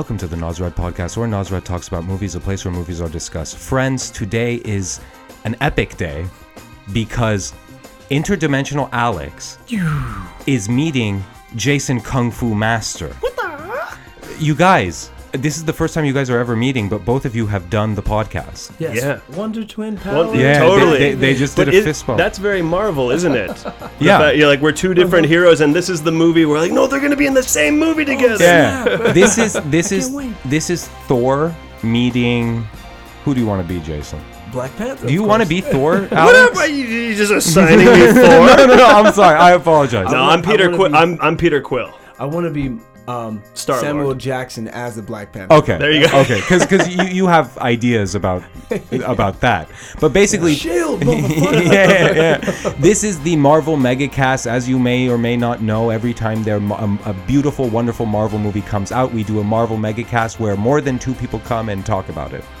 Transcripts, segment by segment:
Welcome to the Nazred Podcast, where Nazred talks about movies, a place where movies are discussed. Friends, today is an epic day because interdimensional Alex is meeting Jason Kung Fu Master. What the? You guys, this is the first time you guys are ever meeting, but both of you have done the podcast. Yes. Yeah. Wonder Twin Well, Power. Yeah, Totally. They, they, they just did But a it- fist bump. That's very Marvel, isn't it? Yeah. fact- you're like we're two different heroes, and this is the movie. We're like, no, they're gonna be in the same movie oh, together. yeah. this is this is this is Thor meeting. Who do you want to be, Jason? Black Panther. Do you want to be Thor? What Alex? am I? You you just assigning me Thor? no, no, no. I'm sorry. I apologize. No, I I'm wanna Peter be- Quill. I'm I'm Peter Quill. I want to be um, Star-Lord. Samuel Jackson as the Black Panther. Okay. There you go. Okay, because because you, you have ideas about about that, but basically. Shield, yeah, yeah, yeah. This is the Marvel Megacast. As you may or may not know, every time there um, a beautiful, wonderful Marvel movie comes out, we do a Marvel Megacast where more than two people come and talk about it.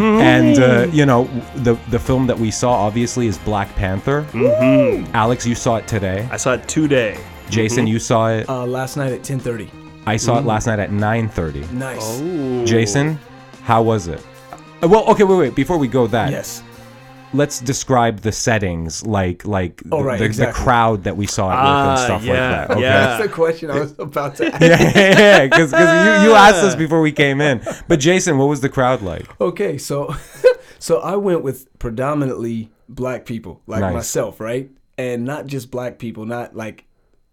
and uh, you know, the the film that we saw obviously is Black Panther. Mm-hmm. Alex, you saw it today. I saw it today. Jason, you saw it. Uh, last night at 10:30. I saw it last night at 9:30. Nice. Jason, how was it? Uh, Well, okay, wait, wait. Before we go that, Yes. let's describe the settings, like like Oh, the, right, the, the crowd that we saw it with and Ah, stuff yeah, like that. Okay? yeah. That's the question I was about to ask. yeah, yeah, because you, you asked us before we came in. But Jason, what was the crowd like? Okay, so so I went with predominantly black people like Nice. myself, right? And not just black people, not like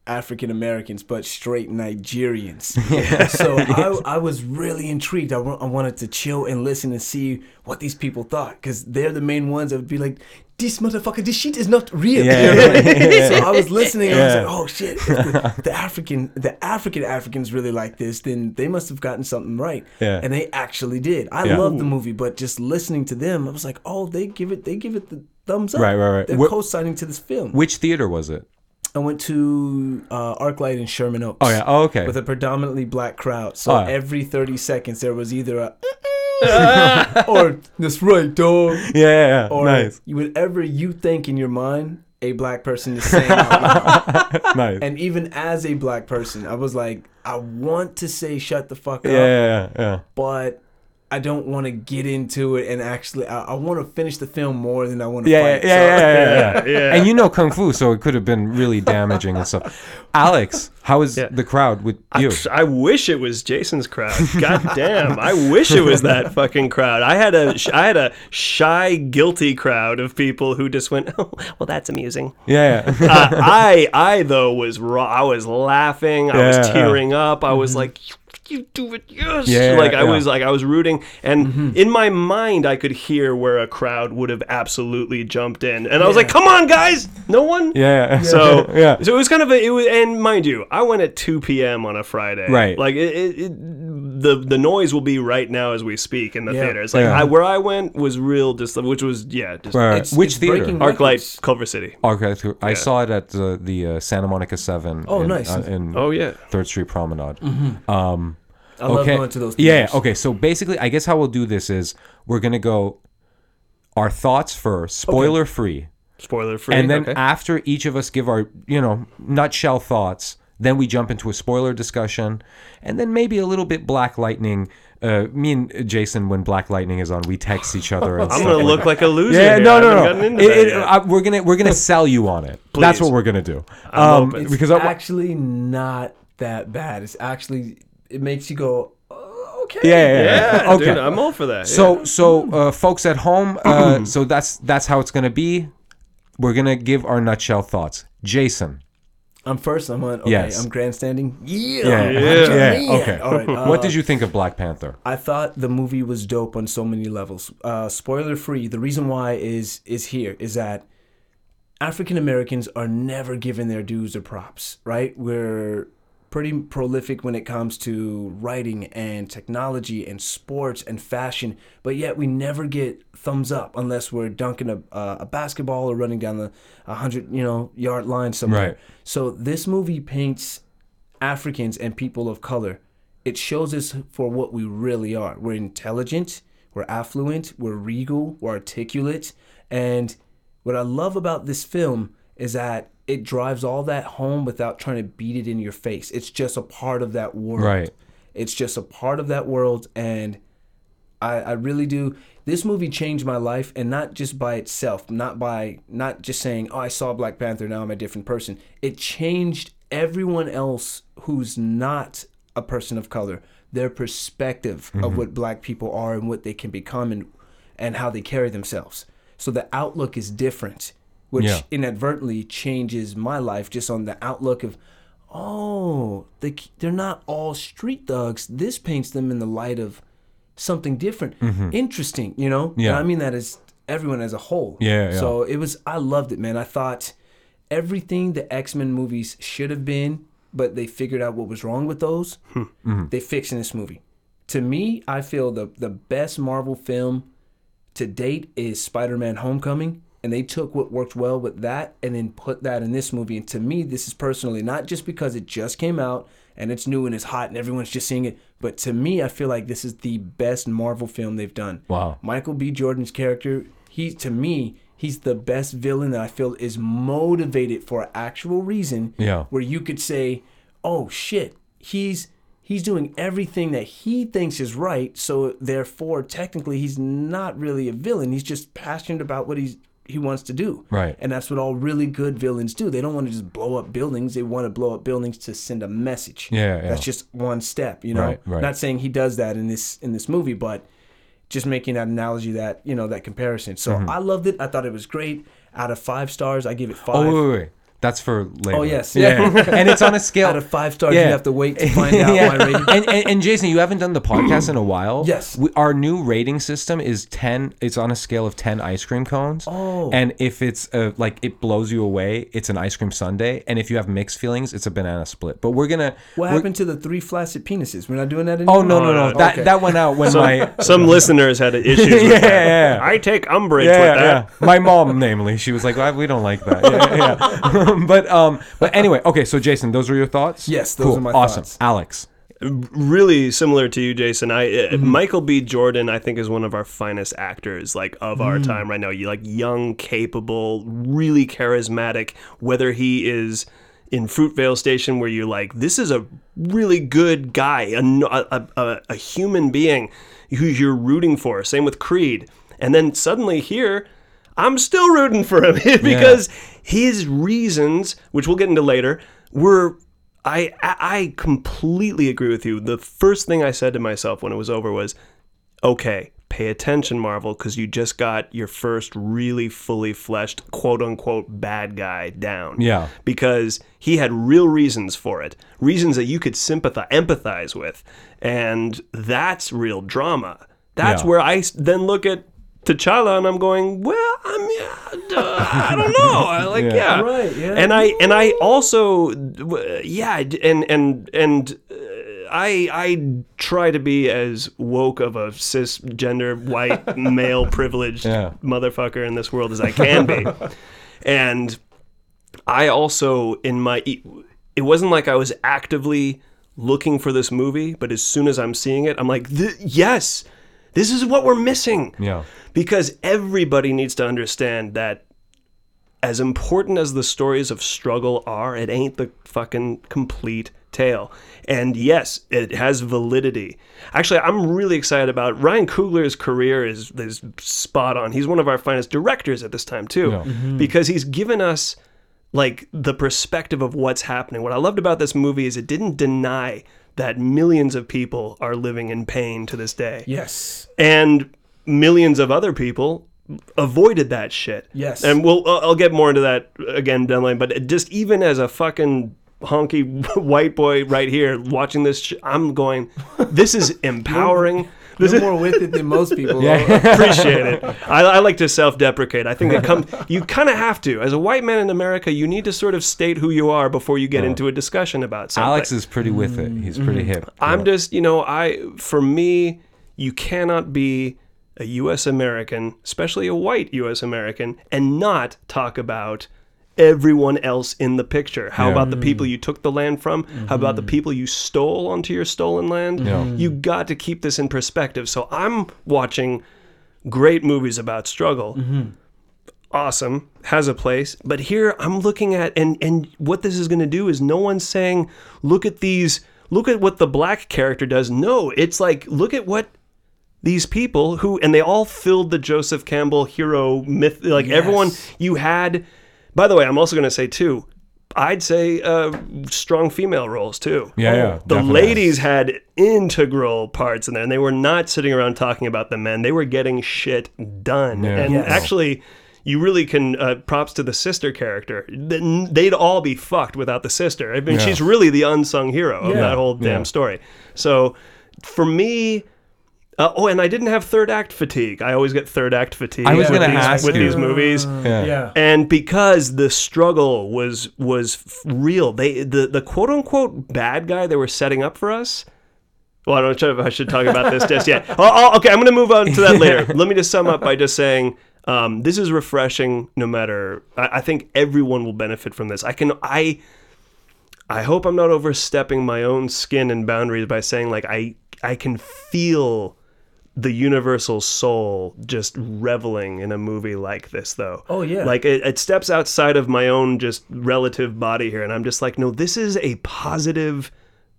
African Americans, but straight Nigerians. Yeah. So I, I was really intrigued. I I wanted to chill and listen and see what these people thought because they're the main ones that would be like, this motherfucker, this shit is not real. Yeah, You know I yeah, so I was listening and I was like, oh shit, the, the African, the African Africans really like this, then they must have gotten something right. Yeah. And they actually did. I Yeah. love the movie, but just listening to them, I was like, oh, they give it, they give it the thumbs up. Right, right, right. They're Wh- co-signing to this film. Which theater was it? I went to uh, ArcLight in Sherman Oaks. Oh yeah. Oh okay. With a predominantly black crowd, so Oh, yeah. every thirty seconds there was either a or that's right, dog, yeah, yeah, yeah. or nice, whatever you think in your mind, a black person is saying nice. And even as a black person, I was like, I want to say shut the fuck up, yeah, yeah, yeah, yeah. but I don't want to get into it and actually, I, I want to finish the film more than I want to Yeah, yeah, fight. yeah, so- yeah, yeah, yeah. Yeah. And you know kung fu, so it could have been really damaging and stuff. Alex, how was Yeah. the crowd with you? I, I wish it was Jason's crowd. God damn! I wish it was that fucking crowd. I had a I had a shy, guilty crowd of people who just went, "Oh, well, that's amusing." yeah, yeah. uh, I I though was raw. I was laughing. I was Yeah. tearing up. I was like, "You, you do it, yes!" Yeah, like I was like I was rooting, and in my mind I could hear where a crowd would have absolutely jumped in, and I was like, "Come on, guys! No one." yeah. So yeah. so it was kind of a it was and mind you, I went at two p.m. on a Friday. Right. Like it, it, it the the noise will be right now as we speak in the Yeah. theaters. Like Yeah. I, where I went was real, just which was yeah, just Right. It's- Which it's theater? breaking ArcLight. Culver City. Okay, cool. I saw it at uh, the uh, Santa Monica Seven. Oh, in, nice. uh, in Oh yeah. Third Street Promenade. Um, I love okay. going to those. yeah. Okay. So basically, I guess how we'll do this is we're gonna go our thoughts first, spoiler free, Spoiler free. and then okay. after each of us give our you know nutshell thoughts, then we jump into a spoiler discussion, and then maybe a little bit Black Lightning. Uh, me and Jason, when Black Lightning is on, we text each other. And I'm gonna like look like a loser. Yeah, here. no, no, no. It- it- I- we're gonna we're gonna sell you on it. That's what we're gonna do. Um, open. because it's I, actually not that bad. It's actually it makes you go, oh, okay. yeah, yeah, yeah. yeah, okay. dude, I'm all for that. So, so uh, folks at home, uh, so that's that's how it's gonna be. We're gonna give our nutshell thoughts. Jason, I'm first. I'm on. Okay, Yes. I'm grandstanding. Yeah. yeah, Yeah. yeah, okay. All right. uh, what did you think of Black Panther? I thought the movie was dope on so many levels. Uh, spoiler free. The reason why is is here is that African Americans are never given their dues or props. Right? We're pretty prolific when it comes to writing and technology and sports and fashion, but yet we never get thumbs up unless we're dunking a, uh, a basketball or running down the 100 you know yard line somewhere. Right. So this movie paints Africans and people of color. It shows us for what we really are. We're intelligent, we're affluent, we're regal, we're articulate. And what I love about this film is that it drives all that home without trying to beat it in your face. It's just a part of that world. Right. It's just a part of that world, and I, I really do. This movie changed my life, and not just by itself, not by not just saying, "Oh, I saw Black Panther, now I'm a different person." It changed everyone else who's not a person of color, their perspective of mm-hmm. what Black people are and what they can become, and and how they carry themselves. So the outlook is different, which Yeah. inadvertently changes my life just on the outlook of, oh, they they're not all street thugs. This paints them in the light of something different, interesting. You know, Mm-hmm. Yeah. And I mean that as everyone as a whole. Yeah, yeah. So it was. I loved it, man. I thought everything the X Men movies should have been, but they figured out what was wrong with those. Mm-hmm. They fixed in this movie. To me, I feel the the best Marvel film to date is Spider-Man: Homecoming, and they took what worked well with that and then put that in this movie. And to me, this is personally not just because it just came out and it's new and it's hot and everyone's just seeing it, but to me, I feel like this is the best Marvel film they've done. Wow. Michael B. Jordan's character, he to me, he's the best villain that I feel is motivated for an actual reason. Yeah. Where you could say, "Oh shit, he's he's doing everything that he thinks is right, so therefore technically he's not really a villain. He's just passionate about what he's he wants to do. Right. And that's what all really good villains do. They don't want to just blow up buildings. They want to blow up buildings to send a message. Yeah, yeah. That's just one step, you know. Right, right. Not saying he does that in this in this movie, but just making that analogy that you know that comparison. So Mm-hmm. I loved it. I thought it was great. Out of five stars, I give it five. Oh, wait, wait, wait. That's for later. Oh, yes. Yeah. and it's on a scale. Out of five stars, Yeah. you have to wait to find out Yeah. my rating. and, and, and Jason, you haven't done the podcast in a while. Yes. We, our new rating system is 10. It's on a scale of 10 ice cream cones. Oh. And if it's uh, like it blows you away, it's an ice cream sundae. And if you have mixed feelings, it's a banana split. But we're going to. What happened to the three flaccid penises? We're not doing that anymore. Oh, no, no, no. no. That, Okay. that went out when my. Some listeners had issues with Yeah, that. yeah. I take umbrage yeah, with that. yeah. My mom, namely, she was like, "Ah, "We don't like that." Yeah, yeah. but um, but anyway, okay. So Jason, those are your thoughts. Yes, those Cool. are my awesome. thoughts. Alex. really similar to you, Jason. I uh, Mm-hmm. Michael B. Jordan, I think, is one of our finest actors, like of our Mm. time right now. You like young, capable, really charismatic. Whether he is in Fruitvale Station, where you're like, this is a really good guy, a human being who you're rooting for. Same with Creed, and then suddenly here. I'm still rooting for him because his reasons, which we'll get into later, were I I completely agree with you. The first thing I said to myself when it was over was, "Okay, pay attention, Marvel, because you just got your first really fully fleshed quote unquote bad guy down." Yeah. because he had real reasons for it, reasons that you could sympathize, empathize with, and that's real drama. That's Yeah. I then look at. T'Challa and I'm going well. I mean, uh, I don't know. I like Yeah. yeah, Right, yeah. And I and I also yeah, and and and uh, I I try to be as woke of a cisgender white male privileged Yeah. motherfucker in this world as I can be, and I also in my it wasn't like I was actively looking for this movie, but as soon as I'm seeing it, I'm like, yes, this is what we're missing Yeah. because everybody needs to understand that as important as the stories of struggle are, it ain't the fucking complete tale. And yes, it has validity. Actually, I'm really excited about Ryan Coogler's career is is spot on. He's one of our finest directors at this time too, Yeah. Mm-hmm. Mm-hmm. because he's given us like the perspective of what's happening. What I loved about this movie is it didn't deny that millions of people are living in pain to this day Yes. and millions of other people avoided that shit. Yes. and we'll I'll I'll get more into that again down the line. But just even as a fucking honky white boy right here watching this, sh- I'm going, this is empowering. This You're is more with it than most people. though. appreciate it. I, I like to self-deprecate. I think that come you kind of have to. As a white man in America, you need to sort of state who you are before you get oh. into a discussion about something. Alex is pretty with it. He's pretty mm-hmm. hip. I'm Yeah. just, you know, I for me, you cannot be a U.S. American, especially a white U.S. American, and not talk about everyone else in the picture. How Yeah. about the people mm. you took the land from? How about the mm-hmm. people you stole onto your stolen land? Yeah. You got to keep this in perspective. So I'm watching great movies about struggle. Mm-hmm. Awesome, has a place, but here I'm looking at and and what this is going to do is no one's saying, look at these look at what the black character does. No, it's like look at what these people who and they all filled the Joseph Campbell hero myth. Like everyone, you had. By the way, I'm also going to say too. I'd say uh, strong female roles too. Yeah, yeah, The definitely. ladies had integral parts in there, and they were not sitting around talking about the men. They were getting shit done. Yeah. And Yes. actually, you really can uh, props to the sister character. They'd all be fucked without the sister. I mean, Yeah. she's really the unsung hero of Yeah. that whole damn Yeah. story. So, for me. Uh, oh, and I didn't have third act fatigue. I always get third act fatigue I was with, gonna these, ask with you. these movies Yeah. Yeah. and because the struggle was was real they the, the quote unquote bad guy they were setting up for us well i don't know if i should talk about this just yet oh, oh, okay i'm going to move on to that later let me just sum up by just saying um, this is refreshing no matter I, I think everyone will benefit from this i can i i hope i'm not overstepping my own skin and boundaries by saying like i i can feel the universal soul just reveling in a movie like this though Oh, yeah. like it, it steps outside of my own just relative body here and i'm just like no this is a positive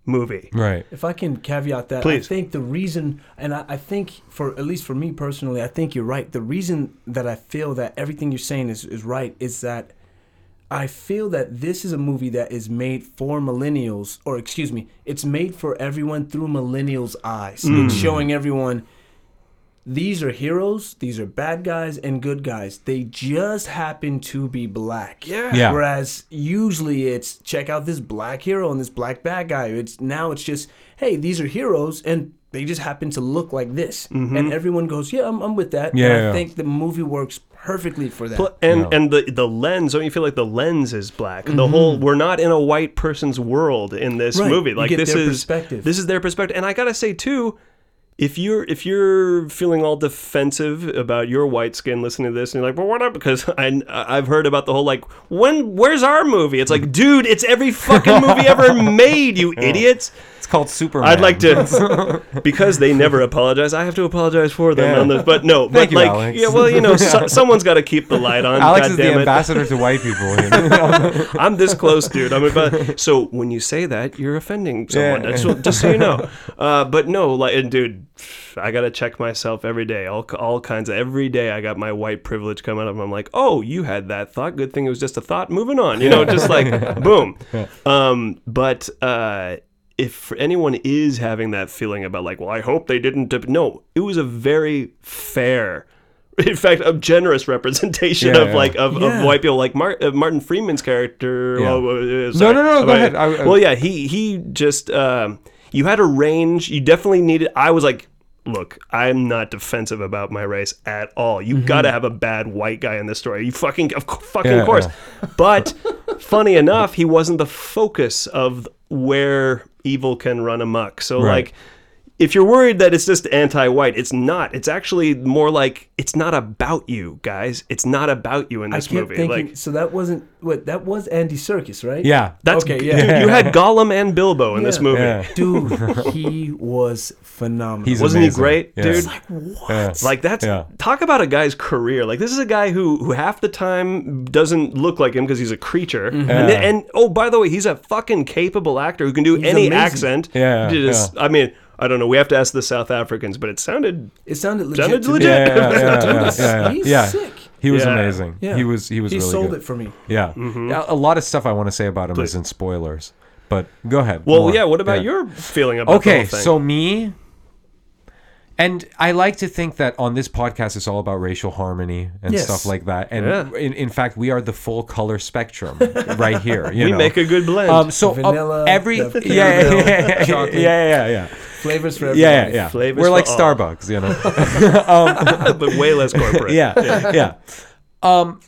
movie Right. If I can caveat that, Please. I think the reason, and I, I think for at least for me personally, I think you're right. The reason that I feel that everything you're saying is, is right is that I feel that this is a movie that is made for millennials, or excuse me, it's made for everyone through millennials' eyes. It's mm. showing everyone these are heroes, these are bad guys and good guys. They just happen to be black. Yeah. Yeah. Whereas usually it's check out this black hero and this black bad guy. It's now it's just hey, these are heroes and they just happen to look like this, mm-hmm. and everyone goes, yeah, I'm, I'm with that. Yeah, And yeah. I think the movie works perfectly for that. And Yeah. and the the lens don't you feel like the lens is black the mm-hmm. whole we're not in a white person's world in this Right. movie You like get this their is perspective. this is their perspective and i gotta say too if you're if you're feeling all defensive about your white skin listening to this and you're like well what up because I, i've heard about the whole like when where's our movie? It's like dude it's every fucking movie ever made you idiots It's called Superman. I'd like to, because they never apologize. I have to apologize for them Yeah. on this, but no, Thank but you, like, Alex. yeah, well, you know, so, someone's got to keep the light on. Alex God is the it. ambassador to white people. you know? I'm this close, dude. I'm about. So when you say that, you're offending someone. Yeah. Just, just so you know. Uh, but no, like, and dude, I gotta check myself every day. All all kinds of every day. I got my white privilege coming up. I'm like, oh, you had that thought. Good thing it was just a thought. Moving on. You know, just like boom. Um, but uh, if anyone is having that feeling about like, well, I hope they didn't. dip- No, it was a very fair. In fact, a generous representation Yeah, of yeah. like of, Yeah. of white people, like Mar- uh, Martin Freeman's character. Well, uh, No, no, no, go Right. ahead. I- I- well, yeah, he he just um, you had a range. You definitely needed. I was like, look, I'm not defensive about my race at all. You Mm-hmm. got to have a bad white guy in this story. You fucking of fucking course. But funny enough, he wasn't the focus of where evil can run amok. So Right. like. If you're worried that it's just anti-white, it's not. It's actually more like it's not about you, guys. It's not about you in I this kept movie. thinking, like so that wasn't what that was Andy Serkis, right? yeah. that's Okay, dude, yeah. you had Gollum and Bilbo in this movie. Yeah. Dude, he was phenomenal. He's Wasn't he amazing. great, Yeah. dude? It's like what? Yeah. Like that's Yeah. talk about a guy's career. Like this is a guy who who half the time doesn't look like him because he's a creature. Mm-hmm. And, then, Yeah. and oh, by the way, he's a fucking capable actor who can do He's any amazing. accent. Yeah, Just- I mean, I don't know. We have to ask the South Africans, but it sounded It sounded legit. Sounded legit. Yeah, yeah, yeah, Dude, yeah, he's- yeah, yeah. he's Yeah. sick. He was Yeah. amazing. Yeah. He was he was He really sold good. it for me. Yeah. Mm-hmm. Yeah, A lot of stuff I want to say about him Please. is in spoilers. But go ahead. well. more. Yeah. What about Yeah. your feeling about the Okay, whole thing? so me and I like to think that on this podcast it's all about racial harmony and Yes. stuff like that. And Yeah. in, in fact, we are the full color spectrum right here. You we know? make a good blend. um, so uh, every the yeah, yeah, caramel, yeah, yeah, chocolate. yeah, yeah, yeah, Flavors for everybody. yeah, yeah, yeah. Flavors We're like for all. Starbucks, you know. but way less corporate. yeah, yeah. Um,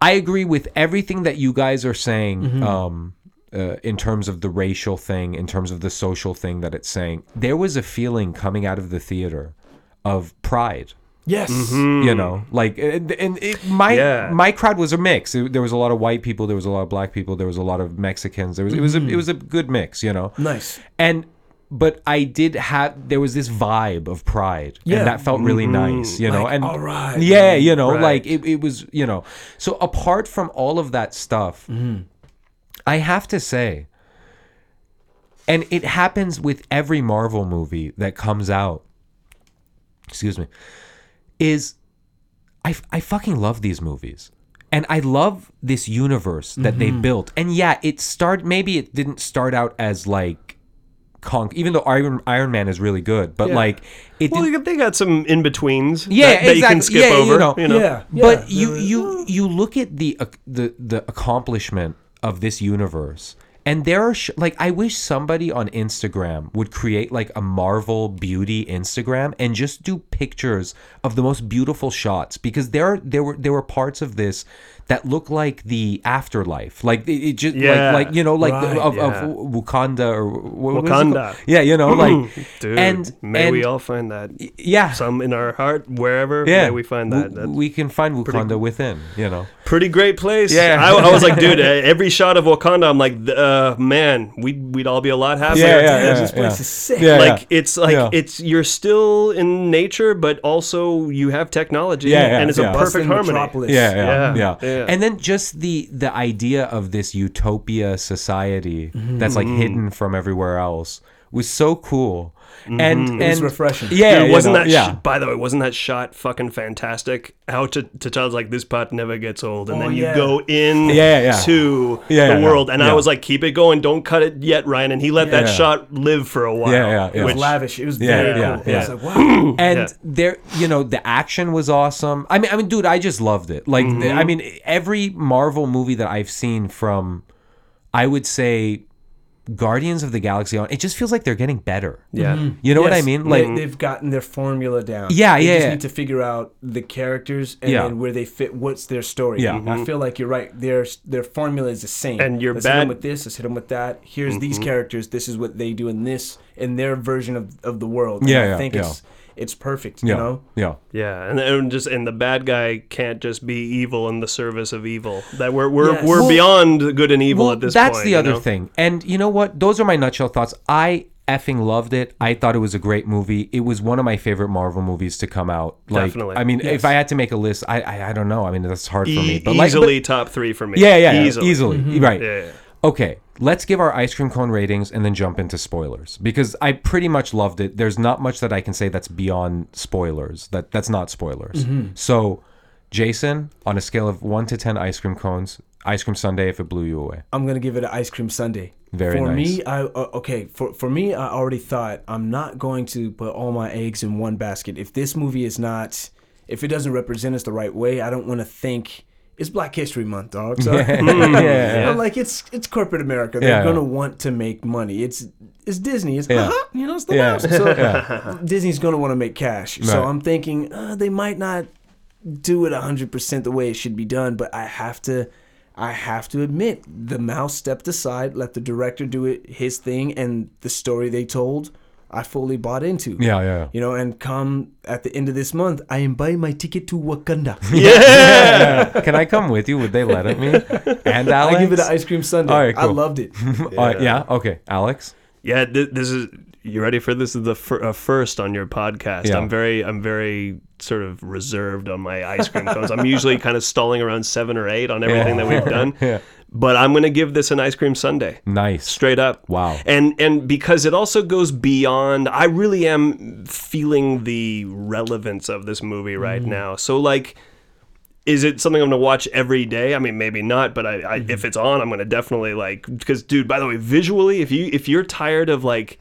I agree with everything that you guys are saying. Mm-hmm. Uh, in terms of the racial thing, in terms of the social thing that it's saying, there was a feeling coming out of the theater of pride. Yes. You know, like and, and it, my Yeah. my crowd was a mix. It- there was a lot of white people, there was a lot of black people, there was a lot of Mexicans. There was it was a, it was a good mix. You know, Nice. and but I did have there was this vibe of pride, Yeah. and that felt really nice, you know. Like, and all right, yeah, you know, Right. like it, it was, you know. So apart from all of that stuff, Mm-hmm. I have to say, and it happens with every Marvel movie that comes out. Excuse me. Is I I fucking love these movies. And I love this universe that they built. And yeah, it start maybe it didn't start out as like Kong, even though Iron Iron Man is really good, but Yeah. like it Well, didn't, you got- they got some in betweens. Yeah, that, that you can exactly. skip Yeah, you over. know. You know, Yeah, yeah. but you you you look at the uh, the the accomplishment of this universe. And there are sh- like i wish somebody on instagram would create like a marvel beauty instagram and just do pictures of the most beautiful shots because there are, there were there were parts of this that look like the afterlife like it, it just Yeah. like like you know like the, of, yeah. of wakanda or what Wakanda. called? yeah you know like Dude, and may and, we all find that. yeah Some in our heart, wherever. yeah May we find that. we, That's we can find wakanda within you know pretty great place. Yeah. I, I was like, dude, uh, every shot of Wakanda, I'm like, uh, man, we'd we'd all be a lot happier. Yeah, yeah, yeah, this place yeah. is sick. Yeah, Like it's like Yeah. it's you're still in nature, but also you have technology, Yeah, yeah, and it's yeah. a perfect Bustling harmony. metropolis. yeah, yeah, yeah, Yeah. And then just the the idea of this utopia society Mm-hmm. that's like hidden from everywhere else was so cool. And and It was refreshing. Yeah, Dude, wasn't know, that? yeah. Sh- by the way, wasn't that shot fucking fantastic? How to T'Challa's like this part never gets old, and Oh, then you yeah. go in Yeah, yeah, yeah. to Yeah, the yeah, world, and yeah. I was like, keep it going, don't cut it yet, Ryan. And he let that Yeah. shot live for a while. Yeah, yeah, yeah. It was lavish. It was Yeah, very yeah, cool. yeah. I was like, wow. and Yeah. there you know the action was awesome i mean i mean dude i just loved it like Mm-hmm. the- i mean every marvel movie that i've seen from i would say guardians of the galaxy on it just feels like they're getting better Yeah. you know what i mean like they've gotten their formula down. Yeah, they yeah, Just yeah. need to figure out the characters and Yeah. where they fit. What's their story? Yeah. I feel like you're right. Their their formula is the same. And you're let's hit bad- with this. Let's hit them with that. Here's these Mm-hmm. characters. This is what they do in this in their version of, of the world. And Yeah, I yeah, think yeah. it's it's perfect. yeah You know. yeah Yeah, and, and just and the bad guy can't just be evil in the service of evil. That we're we're Yes. we're Well- beyond good and evil well, at this that's point. the you other know? thing and you know what those are my nutshell thoughts i effing loved it i thought it was a great movie it was one of my favorite marvel movies to come out like Definitely. i mean Yes. if i had to make a list i i, I don't know i mean that's hard for E- me but like but- easily top three for me. Yeah, yeah, yeah, easily. easily, mm-hmm. right. Yeah, yeah. Okay, let's give our ice cream cone ratings and then jump into spoilers because I pretty much loved it. There's not much that I can say that's beyond spoilers. That that's not spoilers. So, Jason, on a scale of one to ten ice cream cones, ice cream sundae if it blew you away. I'm gonna give it an ice cream sundae. Very for nice. me, I uh, okay. For for me, I already thought I'm not going to put all my eggs in one basket. If this movie is not, if it doesn't represent us the right way, I don't want to think it's Black History Month, dog. So yeah, I'm like, it's it's corporate America. They're Yeah, gonna yeah. want to make money. It's it's Disney. It's Yeah. uh-huh, you know, it's the Yeah. mouse. So Disney's gonna want to make cash. So I'm thinking uh, they might not do it 100% the way it should be done, but I have to I have to admit the mouse stepped aside, let the director do it his thing and the story they told I fully bought into. Yeah, yeah. You know, and come at the end of this month, I am buying my ticket to Wakanda. yeah. Can I come with you? Would they let me? And Alex? I give it an ice cream sundae. All right, I loved it. Uh, yeah. Okay, Alex. Yeah, th- this is you ready for this? Is the fir- uh, first on your podcast? Yeah. I'm very, I'm very sort of reserved on my ice cream cones. I'm usually kind of stalling around seven or eight on everything that we've done. Yeah. But I'm gonna give this an ice cream sundae, Nice. straight up. Wow. And and because it also goes beyond. I really am feeling the relevance of this movie right Mm. now. So like. Is it something I'm gonna watch every day? I mean, maybe not, but I, I Mm-hmm. if it's on, I'm gonna definitely like. Because, dude, by the way, visually, if you if you're tired of like,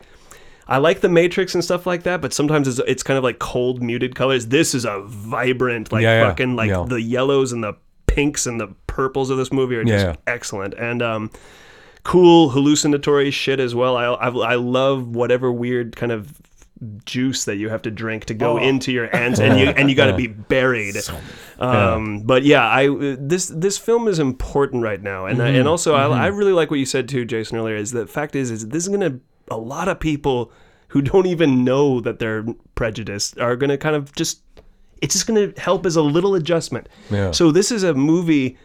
I like the Matrix and stuff like that, but sometimes it's it's kind of like cold, muted colors. This is a vibrant, like Yeah, yeah. fucking like Yeah. the yellows and the pinks and the purples of this movie are just Yeah, yeah. excellent. And um, cool hallucinatory shit as well. I, I I love whatever weird kind of juice that you have to drink to go Oh. into your ends and you and you got to be buried. Um but yeah i this this film is important right now. And I, and also I, I really like what you said too jason earlier is the fact is is this is gonna a lot of people who don't even know that they're prejudiced are gonna kind of just it's just going to help as a little adjustment. Yeah. So this is a movie.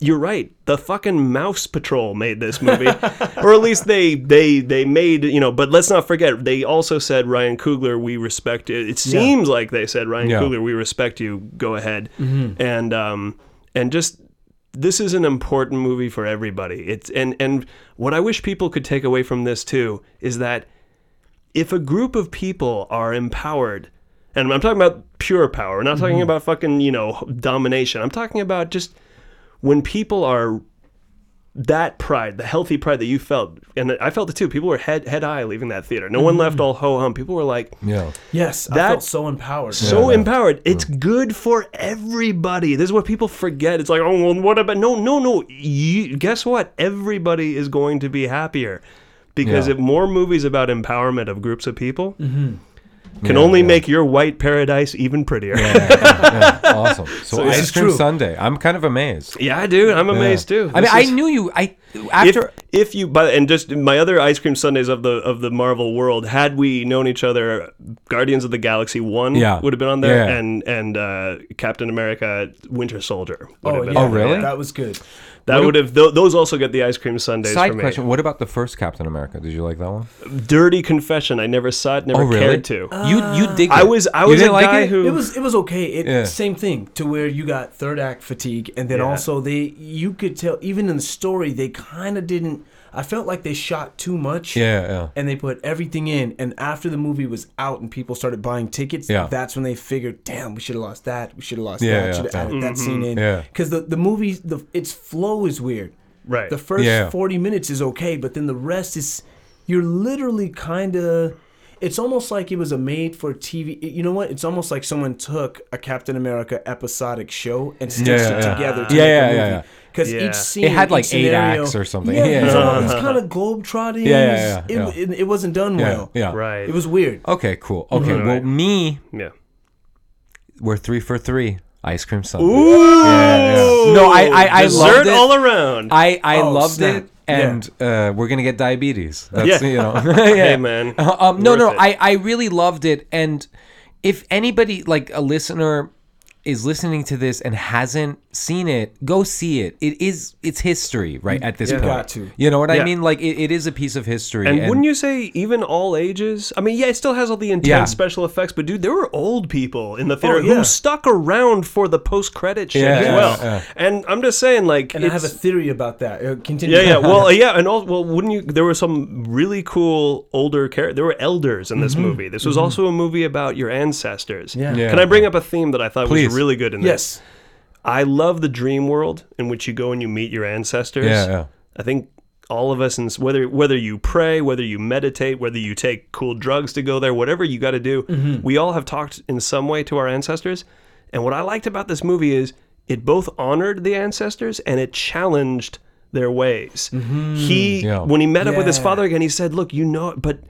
You're right. The fucking Mouse Patrol made this movie, or at least they they they made you know. But let's not forget they also said Ryan Coogler, we respect it. It seems like they said Ryan Yeah. Coogler, we respect you. Go ahead, and um and just this is an important movie for everybody. It's and and what I wish people could take away from this too is that if a group of people are empowered, and I'm talking about pure power, I'm not talking Mm-hmm. about fucking you know domination. I'm talking about just when people are that pride, the healthy pride that you felt, and I felt it too. People were head head high leaving that theater. No Mm-hmm. one left all ho hum. People were like Yeah. Yes, I felt so empowered. so Yeah. empowered. It's good for everybody. This is what people forget. It's like, oh, well, what about? No, no, no. You, guess what? Everybody is going to be happier because Yeah. if more movies about empowerment of groups of people can Yeah, only yeah. make your white paradise even prettier. Yeah, Yeah, awesome. So, this ice cream true. sundae. I'm kind of amazed. Yeah, dude, I'm amazed Yeah. too. I mean, This I knew you. I if, after. if you but and just my other ice cream sundaes of the of the Marvel world, had we known each other, Guardians of the Galaxy one Yeah. would have been on there, Yeah. and and uh, Captain America Winter Soldier would Oh have been. yeah, Oh, really? That was good. That would have th- those also get the ice cream sundaes Side for me. question: What about the first Captain America? Did you like that one? Dirty confession, I never saw it, never oh, really? cared to. You you dig? I was I was a like guy it? who It was it was okay. It Yeah. same thing to where you got third act fatigue, and then Yeah. also they you could tell even in the story they kind of didn't. I felt like they shot too much. Yeah, yeah. And they put everything in, and after the movie was out and people started buying tickets, Yeah. that's when they figured, "Damn, we should have lost that. We should have lost Yeah, that. yeah, should have yeah. added that mm-hmm. scene in." Yeah. Because the the movie, the its flow is weird. right. The first Yeah. 40 minutes is okay, but then the rest is you're literally kind of it's almost like it was a made for TV. You know what? It's almost like someone took a Captain America episodic show and stitched Yeah, it yeah. together to Yeah, make yeah, a yeah, movie. yeah. Because Yeah. each scene, It had, like, eight scenario- acts or something. Yeah, Yeah. it's, all- it's kind of globe trotting. Yeah, yeah, yeah, It, it, it wasn't done Yeah, well. yeah. right. It was weird. Okay, cool. Okay, well, me, yeah. we're three for three. Ice cream sundae. Ooh. Yeah, yeah. No, I, I, I Dessert loved it. all around. I, I Oh, loved snap. it, and uh, we're gonna get diabetes. That's Yeah. you know. Hey man. Um, no, Worth no, it. I, I really loved it. And if anybody, like a listener, is listening to this and hasn't seen it, go see it. It is it's history, right? Mm, at this You point, got to. You know what I mean? Like it, it is a piece of history. And, wouldn't you say even all ages? I mean, yeah, it still has all the intense Yeah. special effects, but dude, there were old people in the theater oh, yeah. who stuck around for the post-credit shit Yeah, as yeah, well. yeah. And I'm just saying, like, And I have a theory about that. Uh, continue. yeah, yeah. Well, yeah, and all well, wouldn't you? There were some really cool older characters. There were elders in this mm-hmm. movie. This was mm-hmm. also a movie about your ancestors. Yeah. Yeah. Can I bring up a theme that I thought Please. was really good in this? Yes. I love the dream world in which you go and you meet your ancestors. Yeah, yeah. I think all of us, and whether whether you pray, whether you meditate, whether you take cool drugs to go there, whatever you got to do, Mm-hmm. we all have talked in some way to our ancestors. And what I liked about this movie is it both honored the ancestors and it challenged their ways. He Mm-hmm. Yeah. when he met up with his father again, he said, "Look, you know, but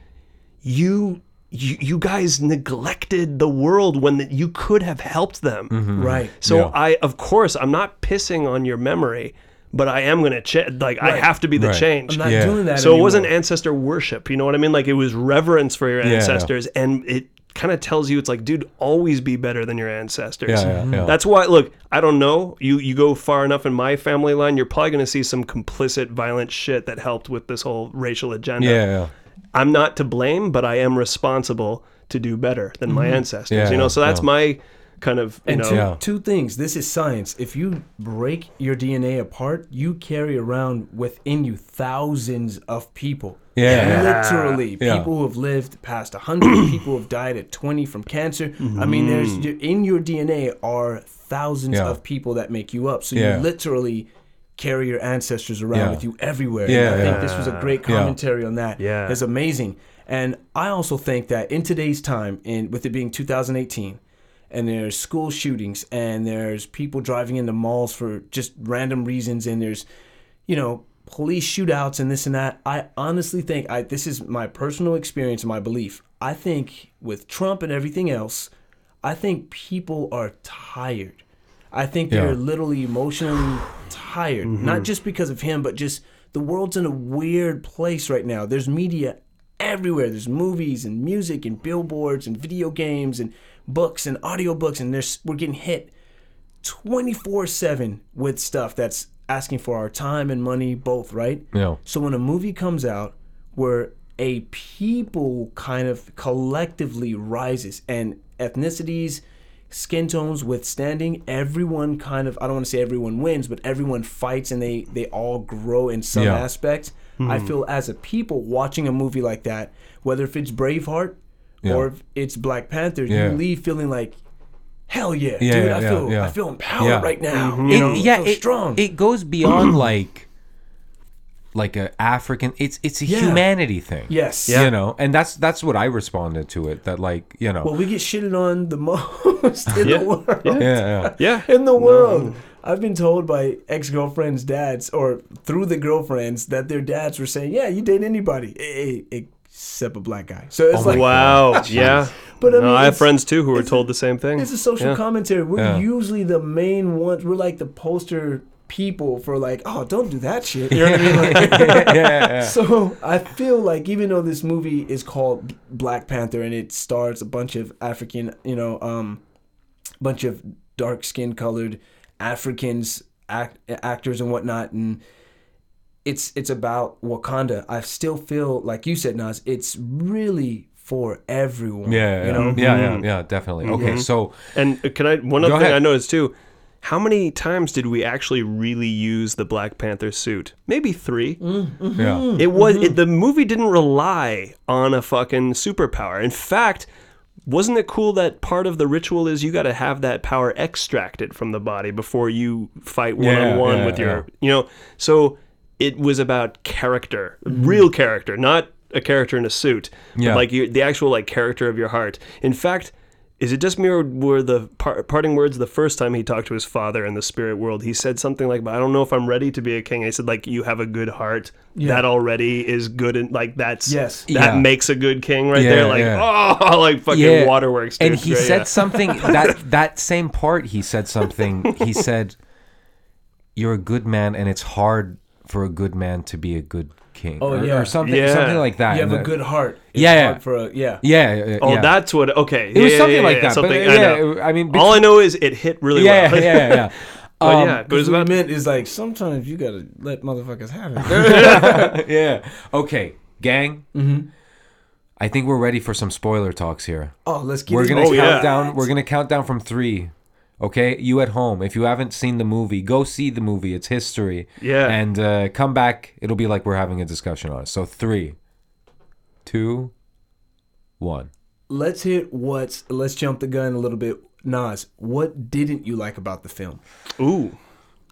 you." You, you guys neglected the world when the, you could have helped them. Mm-hmm. Right. So Yeah. I, of course, I'm not pissing on your memory, but I am gonna ch- like I have to be the Right. change. I'm not Yeah. doing that so it wasn't ancestor worship. You know what I mean? Like it was reverence for your Yeah. ancestors, and it kind of tells you it's like, dude, always be better than your ancestors. Yeah, yeah, yeah. That's why. Look, I don't know. You you go far enough in my family line, you're probably gonna see some complicit, violent shit that helped with this whole racial agenda. Yeah, yeah. I'm not to blame, but I am responsible to do better than my mm-hmm. ancestors. Yeah, you know, so that's yeah. my kind of you And know. two, Yeah. two things. This is science. If you break your DNA apart, you carry around within you thousands of people. Yeah, yeah. Literally, Yeah. people who have lived past 100, people who have died at 20 from cancer. I mean, there's mm-hmm. in your DNA are thousands Yeah. of people that make you up. So Yeah. you literally carry your ancestors around Yeah. with you everywhere. Yeah, and I think yeah. this was a great Yeah. commentary on that. Yeah. It's amazing. And I also think that in today's time, in with it being 2018, and there's school shootings, and there's people driving into malls for just random reasons, and there's, you know, police shootouts and this and that. I honestly think I this is my personal experience and my belief. I think with Trump and everything else, I think people are tired. I think they're literally emotionally tired, not mm-hmm. just because of him, but just the world's in a weird place right now. There's media everywhere. There's movies and music and billboards and video games and books and audiobooks and there's we're getting hit 24/7 with stuff that's asking for our time and money both, right? Yeah. So when a movie comes out where a people kind of collectively rises and ethnicities, skin tones withstanding, everyone kind of I don't want to say everyone wins, but everyone fights and they they all grow in some Yeah. aspects. I hmm. feel as a people watching a movie like that, whether if it's Braveheart Yeah. or if it's Black Panther, Yeah. you leave feeling like hell yeah, Yeah, dude, yeah, I feel yeah. I feel empowered Yeah. right now. It- You know, yeah, I feel it, strong. it goes beyond like like a African. It's it's a Yeah. humanity thing. yes. you know, and that's that's what I responded to it. That like you know, Well, we get shitted on the most in Yeah. the world. Yeah. yeah, yeah. Yeah. in the world. I've been told by ex girlfriends' dads, or through the girlfriends, that their dads were saying, "Yeah, you date anybody, except a black guy." So it's Oh like, Wow. Yeah. But I No, mean, I have friends too who were it's a- told the same thing. it's a social Yeah. commentary. We're Yeah. usually the main ones. We're like the poster people for like, oh, don't do that shit. You know what I mean? Like, yeah, yeah. So I feel like even though this movie is called Black Panther and it stars a bunch of African, you know, um, bunch of dark skin colored Africans, act, actors and whatnot, and it's it's about Wakanda. I still feel like you said, Naz. It's really for everyone. Yeah, you know. yeah, yeah, yeah, definitely. Okay, so And uh, can I one other thing ahead. I noticed too? How many times did we actually really use the Black Panther suit? Maybe three. yeah, It was Mm-hmm. it, the movie didn't rely on a fucking superpower. In fact, wasn't it cool that part of the ritual is you got to have that power extracted from the body before you fight one on one with your, yeah. you know? So it was about character, Mm-hmm. real character, not a character in a suit, but Yeah. like you, the actual like character of your heart. In fact, is it just me or were the par- parting words the first time he talked to his father in the spirit world? He said something like, "I don't know if I'm ready to be a king." And he said, "Like you have a good heart. That already is good, and like that's Yes. that Yeah. makes a good king right Yeah, there. Like yeah. oh, like fucking yeah. waterworks." Dude. And he Great, said yeah. something that that same part. He said something. He said, "You're a good man, and it's hard for a good man to be a good king." Oh, or, yeah. or something, Yeah. something like that. You have And a that- good heart. It's Yeah, yeah. hard For a, yeah. Yeah, yeah, Oh, yeah. that's what. Okay, It was something yeah, like yeah, that. Something. but, I yeah, know. I mean, All I know is it hit really yeah, well. yeah, yeah. But Um, yeah, but it was What about we meant is like sometimes you gotta let motherfuckers have it. yeah. Okay, gang. Mm-hmm. I think we're ready for some spoiler talks here. oh, let's get We're into gonna Oh, it. yeah. count down. We're gonna count down from three. Okay, you at home, if you haven't seen the movie, go see the movie. It's history. Yeah. And uh, come back. It'll be like we're having a discussion on it. So three, two, one. Let's hit what's. Let's jump the gun a little bit. Naz, what didn't you like about the film? ooh.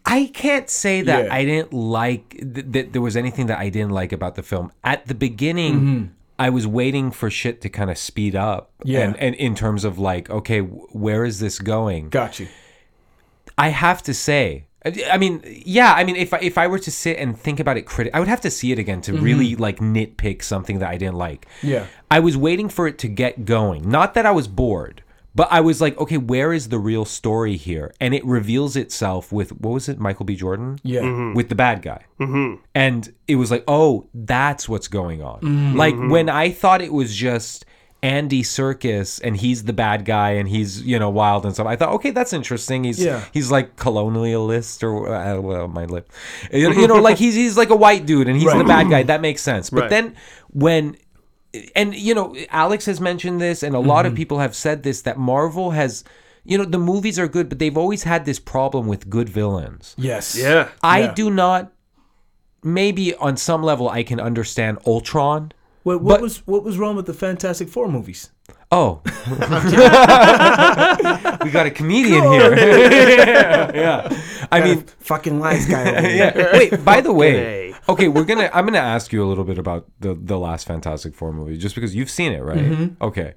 I can't say that Yeah. I didn't like th- that there was anything that I didn't like about the film. At the beginning, I was waiting for shit to kind of speed up. Yeah. And, and in terms of like, okay, where is this going? Got you. I have to say, I mean, yeah, I mean, if I, if I were to sit and think about it critic, I would have to see it again to really mm-hmm. like nitpick something that I didn't like. Yeah. I was waiting for it to get going. Not that I was bored, but I was like, okay, where is the real story here? And it reveals itself with what was it, Michael B. Jordan? Yeah. With the bad guy. Mm-hmm. And it was like, oh, that's what's going on. Like when I thought it was just Andy Serkis and he's the bad guy and he's you know wild and stuff. I thought, okay, that's interesting. He's Yeah. he's like colonialist or uh, well, my lip, you you know, like he's he's like a white dude and he's the bad guy. That makes sense. But Right. then when and you know alex has mentioned this and a lot Mm-hmm. of people have said this that marvel has you know the movies are good but they've always had this problem with good villains Yes. Yeah. i Yeah. do not maybe on some level i can understand ultron What, what But- was what was wrong with the Fantastic Four movies? oh we got a comedian here yeah, yeah. i mean fucking wise guy. Over here. yeah. Wait, by the way, A. okay, we're gonna. I'm gonna ask you a little bit about the the last Fantastic Four movie, just because you've seen it, right? Mm-hmm. Okay,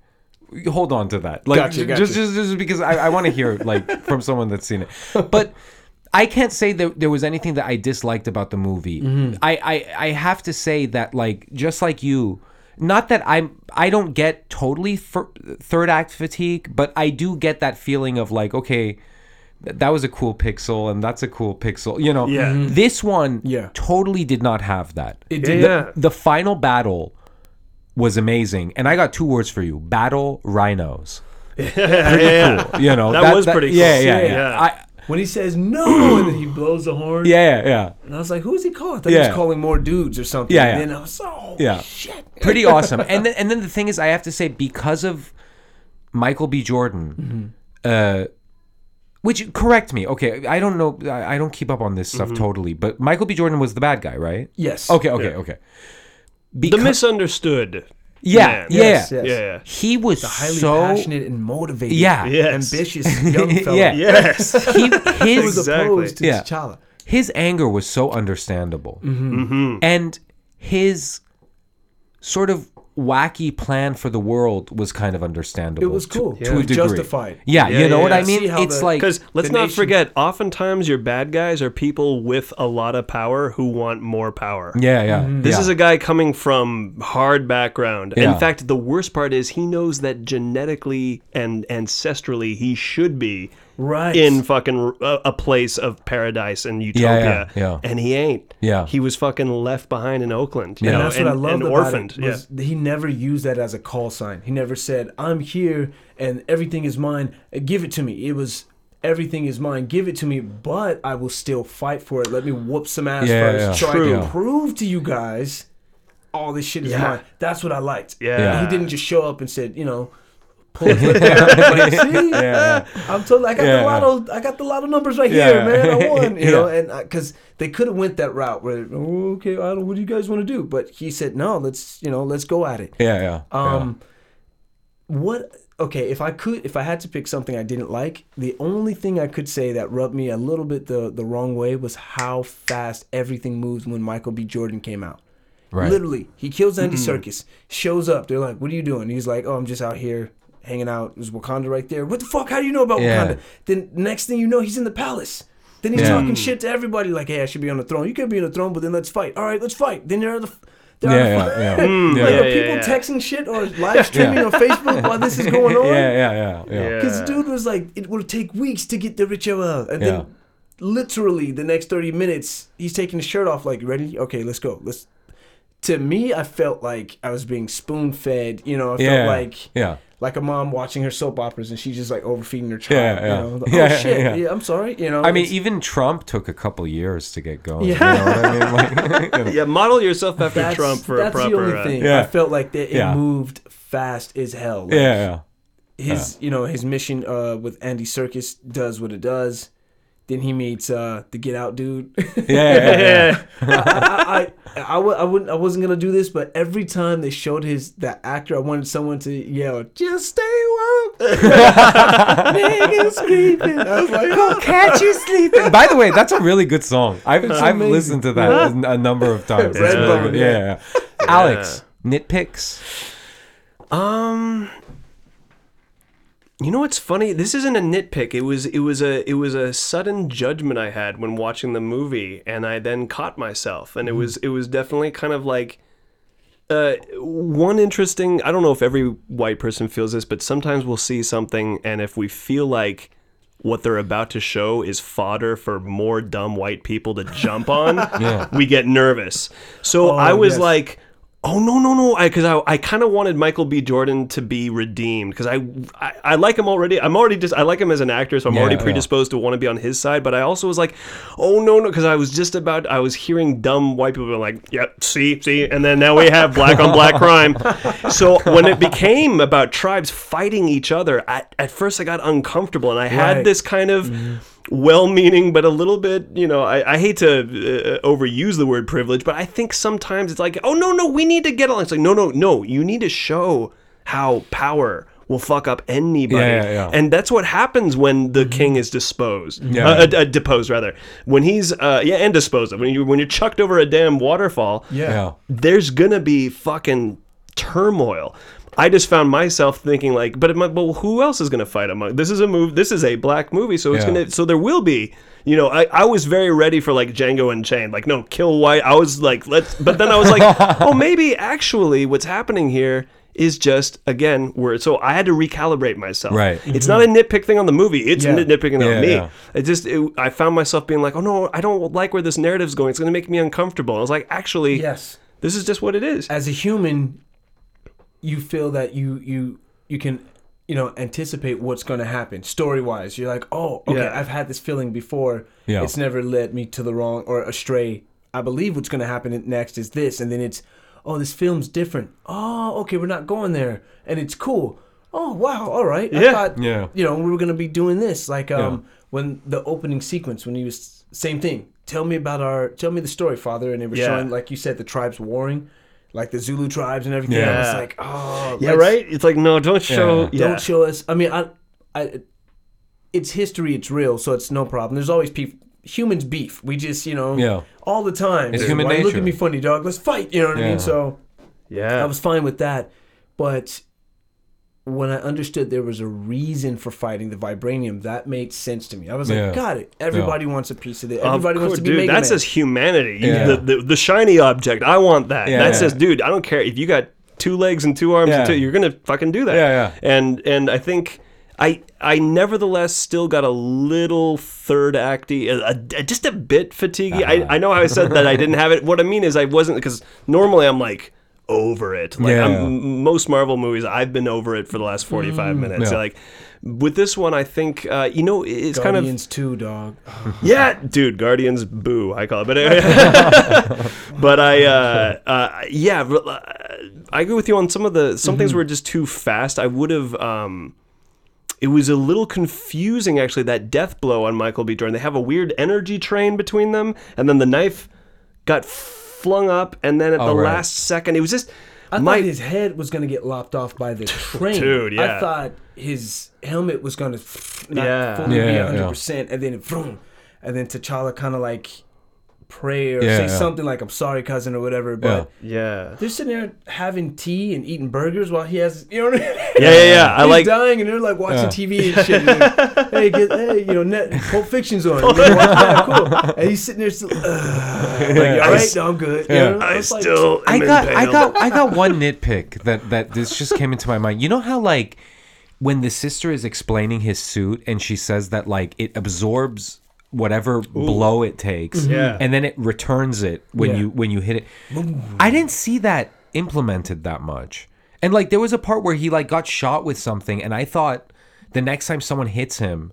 hold on to that. Like, Gotcha, gotcha. just just just because I, I want to hear like from someone that's seen it, but. I can't say that there was anything that I disliked about the movie. Mm-hmm. I, I I have to say that like just like you, not that I'm I don't get totally third act fatigue, but I do get that feeling of like okay, that was a cool pixel and that's a cool pixel. You know, Yeah. Mhm. this one Yeah. totally did not have that. It Yeah, did. yeah. The final battle was amazing, and I got two words for you: battle rhinos. yeah. Cool. You know That was pretty cool. Yeah, yeah, yeah. Yeah. I, When he says no, and then he blows the horn. yeah, yeah, yeah. And I was like, who's he calling? I thought he was calling more dudes or something. Yeah, yeah. And then I was oh Yeah. shit. pretty awesome. And then and then the thing is, I have to say because of Michael B. Jordan, Uh, which correct me. Okay, I don't know. I I don't keep up on this stuff mm-hmm. totally. But Michael B. Jordan was the bad guy, right? Yes. Okay. Okay. Okay. The misunderstood. yeah, man. yeah, Yes, yeah. yes. Yeah, yeah. He was Highly so passionate and motivated. Yeah. Yes. Ambitious young fellow. Yeah. Yes. he, He his was Exactly. opposed to Yeah. T'Challa. his anger was so understandable mm-hmm. Mm-hmm. and his sort of wacky plan for the world was kind of understandable It was to- cool. to, a degree justified. yeah, Yeah, you know yeah, what yeah. i mean it's the- like Because let's not nation- forget, oftentimes your bad guys are people with a lot of power who want more power. yeah yeah mhm. This yeah. is a guy coming from hard background. Yeah. In fact, the worst part is he knows that genetically and ancestrally he should be Right. in fucking a, a place of paradise and utopia, yeah, yeah. and he ain't. Yeah. he was fucking left behind in Oakland. You Yeah. know, And that's what I love about orphaned. it was he never used that as a call sign. He never said, "I'm here and everything is mine. uh, Give it to me." It was everything is mine. Give it to me, but I will still fight for it. Let me whoop some ass Yeah, first, yeah. so True. I can prove to you guys all this shit is Yeah. mine. That's what I liked. Yeah. Yeah. he didn't just show up and said, you know. Pull out. Like, See, yeah. I'm told I got Yeah, the lotto. I got the lotto numbers right Yeah. here, man. I won. You Yeah. know, and because they could have went that route where, oh, okay, I don't. What do you guys want to do? But he said, no. Let's you know, let's go at it. yeah yeah Um, what? Okay, if I could, if I had to pick something I didn't like, the only thing I could say that rubbed me a little bit the the wrong way was how fast everything moved when Michael B. Jordan came out. Right. Literally, he kills Andy Serkis, shows up. They're like, "What are you doing?" He's like, "Oh, I'm just out here hanging out." There's Wakanda right there. What the fuck? How do you know about Yeah. Wakanda? Then next thing you know, he's in the palace. Then he's Yeah. talking shit to everybody, like, "Hey, I should be on the throne. You could be on the throne, but then let's fight. All right, let's fight." Then there are the, there yeah yeah yeah yeah Mm, like, yeah, are people yeah. texting shit or live streaming on Facebook while this is going on? yeah yeah yeah yeah Because Yeah. dude was like, it will take weeks to get the ritual, and Yeah. then literally the next thirty minutes, he's taking his shirt off. Like, ready? Okay, let's go. Let's. To me, I felt like I was being spoon fed. You know, I felt yeah like yeah like a mom watching her soap operas and she's just like overfeeding her child. yeah. You know? Yeah, oh shit! yeah. Yeah. I'm sorry. You know. I mean, even Trump took a couple years to get going. Yeah. You know what I mean? Like, you know. Yeah, model yourself after that's, Trump for that's a proper. the only uh, thing. Yeah. I felt like that it Yeah. moved fast as hell. Like, yeah, yeah. his you know his mission uh with Andy Serkis does what it does. Then he meets uh the Get Out dude. Yeah, yeah, yeah. I, I, I, I, w- I wouldn't I wasn't gonna do this, but every time they showed his that actor, I wanted someone to yell, "Just stay woke, niggas creeping." I was like, oh, Catch you sleeping. By the way, that's a really good song. I've I've amazing. listened to that a, a number of times. Really yeah. yeah, yeah. Alex, nitpicks. Um, you know what's funny? This isn't a nitpick. It was it was a it was a sudden judgment I had when watching the movie, and I then caught myself, and it was it was definitely kind of like. Uh, one interesting. I don't know if every white person feels this, but sometimes we'll see something, and if we feel like what they're about to show is fodder for more dumb white people to jump on, Yeah. we get nervous. So Oh, I was yes. like, oh no no no, I because I, I kind of wanted Michael B. Jordan to be redeemed because I, I I like him already. I'm already just I like him as an actor, so I'm Yeah, already yeah. predisposed to want to be on his side. But I also was like, oh no no, because I was just about I was hearing dumb white people like, yep, see see, and then now we have black on black crime. So when it became about tribes fighting each other, at, at first I got uncomfortable, and I had this kind of mm-hmm. Well-meaning but a little bit you know i, I hate to uh, overuse the word privilege but i think sometimes it's like oh no no we need to get along it's like no no no you need to show how power will fuck up anybody Yeah, yeah, yeah. and that's what happens when the king is disposed Yeah. uh, uh, uh, deposed rather when he's uh, yeah and disposed of when you when you're chucked over a damn waterfall yeah. Yeah. there's gonna be fucking turmoil. I just found myself thinking like, but, it might- well, who else is gonna fight among? This is a move. This is a black movie, so it's Yeah. gonna. So there will be. You know, I, I was very ready for like Django Unchained, like no, kill white. I was like, let's. But then I was like, oh, maybe actually what's happening here is just again where. So I had to recalibrate myself. Right. It's mm-hmm. not a nitpick thing on the movie. It's Yeah. nit- nitpicking Yeah, on me. yeah. It just. It, I found myself being like, oh no, I don't like where this narrative's going. It's gonna make me uncomfortable. I was like, actually, Yes. this is just what it is. As a human, you feel that you you you can you know anticipate what's going to happen story wise. You're like, oh, okay, Yeah. I've had this feeling before. Yeah. It's never led me to the wrong or astray. I believe what's going to happen next is this, and then it's, oh, this film's different. Oh, okay, we're not going there, and it's cool. oh wow, all right. I Yeah. thought Yeah. you know we were gonna be doing this like um Yeah. when the opening sequence when he was same thing. Tell me about our tell me the story, father, and they were Yeah. showing like you said the tribes warring, like the Zulu tribes and everything. I Yeah. was like, oh Yeah, right. It's like no, don't show. Yeah. Don't show us. I mean, I, I, it's history. It's real, so it's no problem. There's always people. Humans beef. We just, you know, Yeah. all the time. It's Dude, human why you Look at me funny, dog. Let's fight. You know what I mean? So yeah. I was fine with that, but when I understood there was a reason for fighting the vibranium, that made sense to me. I was like, got it. Everybody wants a piece of it. Of Everybody wants to be dude. Mega That Man. says humanity. Yeah. The, the the shiny object. I want that. Yeah, that yeah. says, dude, I don't care if you got two legs and two arms. Yeah. And two, you're gonna fucking do that. Yeah, yeah. And and I think. I, I nevertheless still got a little third acty, a, a- just a bit fatiguey. Uh-huh. I, I know how I said that I didn't have it. What I mean is I wasn't because normally I'm like over it. Like Yeah. I'm, most Marvel movies, I've been over it for the last 45 minutes. Mm. Yeah. Like with this one, I think uh, you know it's kind of Guardians two, dog. yeah, dude, Guardians, boo, I call it. But anyway, but I, uh, uh, yeah, uh, I agree with you on some of the some Mm-hmm. things were just too fast. I would have. Um, it was a little confusing, actually. That death blow on Michael B. Jordan. They have a weird energy train between them, and then the knife got flung up, and then at Oh, the right. last second, it was just. I my, thought his head was gonna get lopped off by the train. Dude, yeah. I thought his helmet was gonna not Yeah. fully Yeah, be hundred percent, and then vroom, and then T'Challa kind of like pray or Yeah, say yeah. something like "I'm sorry, cousin" or whatever. But yeah, they're sitting there having tea and eating burgers while he has, you know what I mean? yeah, yeah, yeah. I like. dying, and they're like watching Yeah. TV and shit. and like, hey, get, hey, you know, net, Pulp Fiction's on. You know, watch that, cool. And he's sitting there, still, uh, like, all I right, no, I'm good. You Yeah. know? I was like, still. I got, I got, I got one nitpick that that this just came into my mind. You know how like when the sister is explaining his suit and she says that like it absorbs whatever blow it takes, Yeah. and then it returns it when Yeah. you when you hit it. I didn't see that implemented that much. And like there was a part where he like got shot with something, and I thought the next time someone hits him,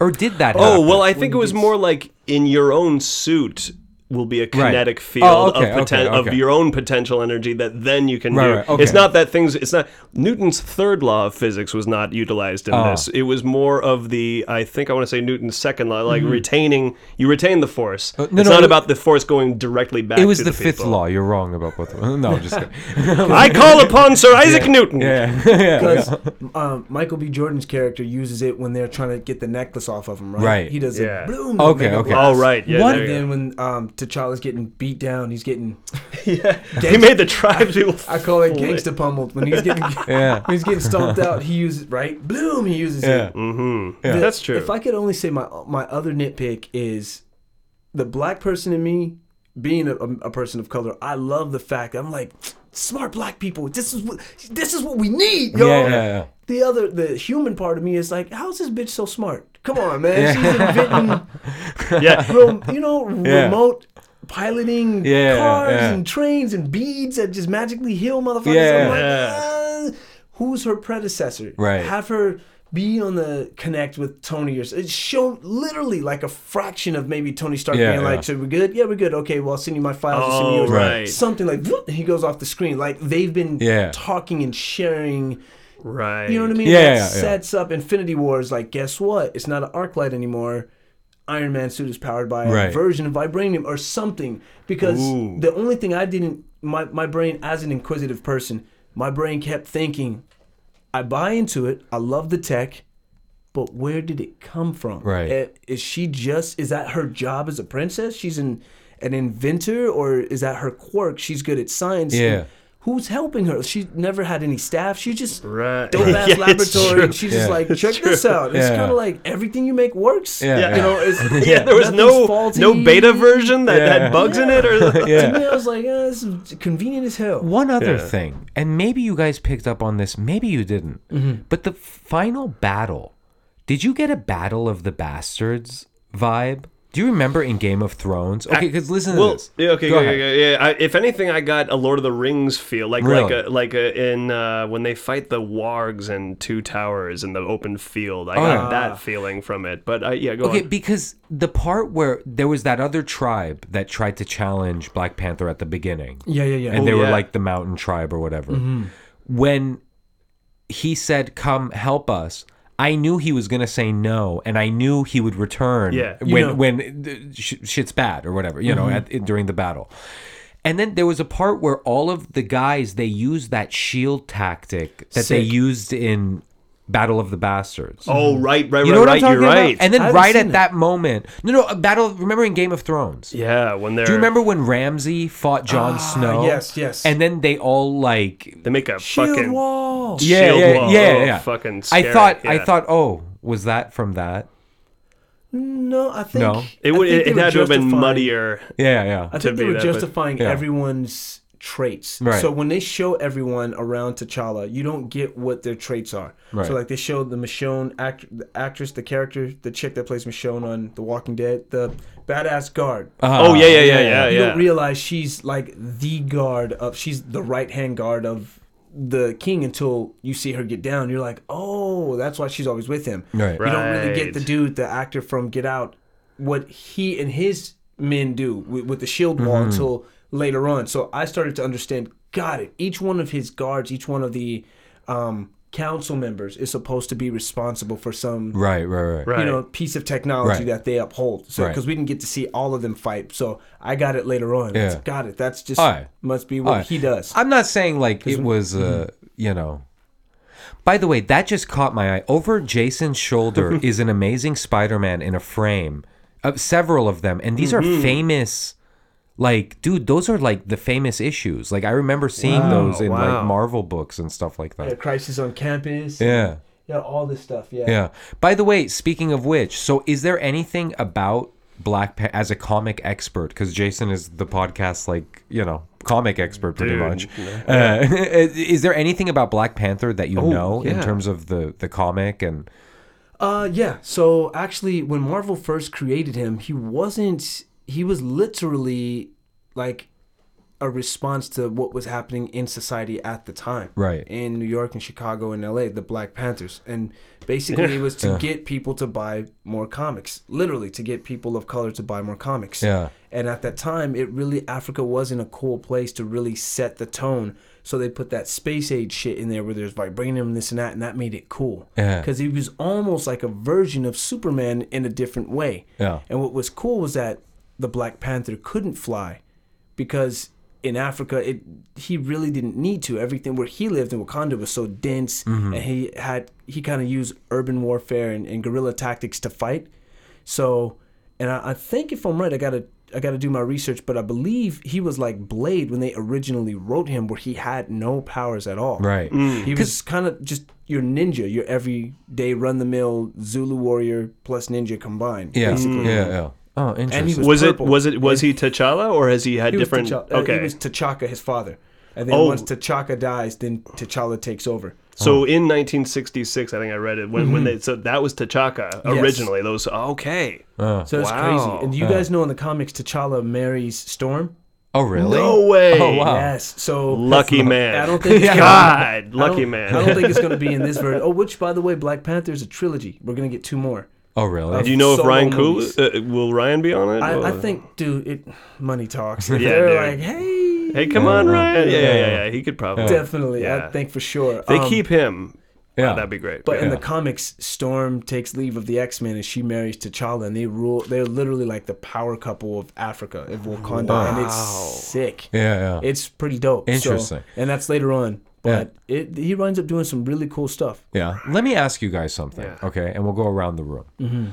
or did that? Oh happen? well, I think it was more like in your own suit will be a kinetic field Oh, okay, of, poten- okay, okay. of your own potential energy that then you can Right, do. right, okay. It's not that things. It's not Newton's third law of physics was not utilized in Oh. this. It was more of the I think I want to say Newton's second law, like retaining. You retain the force. Mm-hmm. Uh, no, it's no, not it- about the force going directly back. it was to the, the, fifth law. You're wrong about both of them. No, I'm just kidding. I call upon Sir Isaac Newton. yeah, yeah. Because um, Michael B. Jordan's character uses it when they're trying to get the necklace off of him, right? Right. He does Yeah. it. Bloom, Okay, mega okay. blast. Oh right, yeah. What- And then when um, T'Challa's getting beat down, he's getting go. he made the tribes. people I call it Fool gangsta pummeled. When he's getting Yeah. when he's getting stomped out, he uses right. Bloom, he uses Yeah. it. Mm-hmm. The- That's true. If I could only say my my other nitpick is the black person in me being a, a person of color. I love the fact I'm like smart black people. This is what this is what we need, yo. Yeah, yeah, yeah. The other the human part of me is like, how's this bitch so smart? Come on, man. She's inventing yeah. rem- you know, Yeah. remote piloting Yeah, cars yeah. and trains and beads that just magically heal motherfuckers. Yeah. I'm like, Yeah. "Ah, who's her predecessor? Right. Have her be on the connect with Tony or it's shown literally like a fraction of maybe Tony Stark Yeah, being like, so we're good? Yeah, we're good. Okay, well I'll send you my files. I'll send you Oh, right. Something like he goes off the screen. Like they've been Yeah. talking and sharing Right. you know what I mean? Yeah, that yeah, yeah. sets up Infinity Wars. Like, guess what? It's not an arc light anymore. Iron Man suit is powered by a Right. version of vibranium or something. Because Ooh. the only thing I didn't, my my brain as an inquisitive person, my brain kept thinking, I buy into it. I love the tech. But where did it come from? Right. Eh, Is she just? Is that her job as a princess? She's an an inventor, or is that her quirk? She's good at science. Yeah. Who's helping her? She never had any staff. She just Right. dope ass Yeah, laboratory. true. She's Yeah. just like, check this out. It's Yeah. kind of like everything you make works. Yeah, Yeah. You know, it's, yeah, there was no faulty. no beta version that Yeah. had bugs in it, or Yeah. To me, I was like, eh, this is convenient as hell. One other Yeah. thing, and maybe you guys picked up on this, maybe you didn't, but the final battle, did you get a Battle of the Bastards vibe? Do you remember in Game of Thrones? Okay, because listen to well, this. yeah, okay, Go okay, ahead. okay, yeah. I, if anything, I got a Lord of the Rings feel, like like a, uh, like a, in uh, when they fight the wargs and two towers in the open field. I Oh, got yeah. that feeling from it. But I, yeah, go Okay, on. because the part where there was that other tribe that tried to challenge Black Panther at the beginning. Yeah, yeah, yeah. and Oh, they were yeah. like the mountain tribe or whatever. Mm-hmm. When he said, "Come help us." I knew he was gonna say no, and I knew he would return Yeah. when know- Mm-hmm. when sh- shit's bad or whatever, you know, at, during the battle. And then there was a part where all of the guys they used that shield tactic that they used in Battle of the Bastards. Oh, right, right, you right, what right. I'm talking You're about? right. And then haven't right seen at it. that moment, no, no, a battle. Remember in Game of Thrones? yeah, when they're Do you remember when Ramsay fought Jon Snow? Ah, yes, yes. And then they all like they make a Shield fucking wall. yeah, shield yeah, wall. yeah, Oh, yeah. fucking I scary. thought, I Yeah. thought, oh, was that from that? No, I think No. it I would. think It, they it were had to have been justifying- muddier. Yeah, yeah. I to think they be were that, but- justifying Yeah. everyone's traits. Right. So when they show everyone around T'Challa, you don't get what their traits are. Right. So like they showed the Michonne act, the actress, the character, the chick that plays Michonne on The Walking Dead, the badass guard. Uh, Oh yeah, yeah, yeah, yeah, you yeah. don't realize she's like the guard of she's the right hand guard of the king until you see her get down. You're like, oh, that's why she's always with him. Right. You don't really get the dude, the actor from Get Out, what he and his men do with, with the shield wall Mm-hmm. until later on. So I started to understand. Got it. Each one of his guards, each one of the um, council members is supposed to be responsible for some Right, right, right. Right. you know piece of technology Right. that they uphold. So Right. because we didn't get to see all of them fight, so I got it later on. Yeah. It's- got it. That's just All right. must be what All right. he does. I'm not saying like it was, uh, Mm-hmm. you know. By the way, that just caught my eye. Over Jason's shoulder is an amazing Spider-Man in a frame, uh, several of them, and these Mm-hmm. are famous. Like, dude, those are like the famous issues. Like, I remember seeing those in wow. like Marvel books and stuff like that. yeah. Crisis on Campus. Yeah. yeah, all this stuff. Yeah. Yeah. By the way, speaking of which, so is there anything about Black Panther as a comic expert? Because Jason is the podcast, like you know, comic expert pretty Dude, much. Uh, is there anything about Black Panther that you know in terms of the the comic and? Uh, yeah. So actually, when Marvel first created him, he wasn't. He was literally like a response to what was happening in society at the time. Right. In New York and Chicago and L.A., the Black Panthers, and basically it was to get people to buy more comics. Literally, to get people of color to buy more comics. Yeah. And at that time, it really Africa wasn't a cool place to really set the tone. So they put that space age shit in there where there's vibranium, this and that, and that made it cool. Yeah. Because he was almost like a version of Superman in a different way. Yeah. And what was cool was that the Black Panther couldn't fly because in Africa, it he really didn't need to. Everything where he lived in Wakanda was so dense, Mm-hmm. and he had he kind of used urban warfare and, and guerrilla tactics to fight. So, and I, I think if I'm right, I gotta I gotta do my research, but I believe he was like Blade when they originally wrote him, where he had no powers at all. Right. He was kind of just your ninja, your everyday run the mill Zulu warrior plus ninja combined. Yeah. basically. Yeah. Yeah. Oh, interesting. And he was Was it purple. was it was he T'Challa or has he had He was different? T'Challa- uh, okay, He was T'Chaka, his father. And then Oh. once T'Chaka dies, then T'Challa takes over. So in 1966, I think I read it when when they so that was T'Chaka Yes. originally. Those okay. Uh, So that's Wow. crazy. And do you guys know in the comics, T'Challa marries Storm. oh, really? No way. Oh, wow. Yes. So Lucky man. I don't think. It's God, gonna, lucky I man. I don't think it's going to be in this version. Oh, which by the way, Black Panther is a trilogy. We're going to get two more. Oh, really? Do you know if Ryan Cool uh, will Ryan be on it? I, I think, dude, it money talks. Yeah, they're dude. like, hey, Hey, come on, Yeah. Ryan. Yeah, yeah, Yeah. yeah. yeah. He could probably. definitely, Yeah. I think for sure. If they Um, keep him. Yeah. Yeah, that'd be great. But yeah. in the comics, Storm takes leave of the X Men and she marries T'Challa, and they rule. They're literally like the power couple of Africa, of Wakanda, and it's sick. Yeah. Yeah. It's pretty dope. So- Interesting. and that's later on. But it, he winds up doing some really cool stuff. Yeah. Let me ask you guys something, Yeah. okay? And we'll go around the room. Mm-hmm.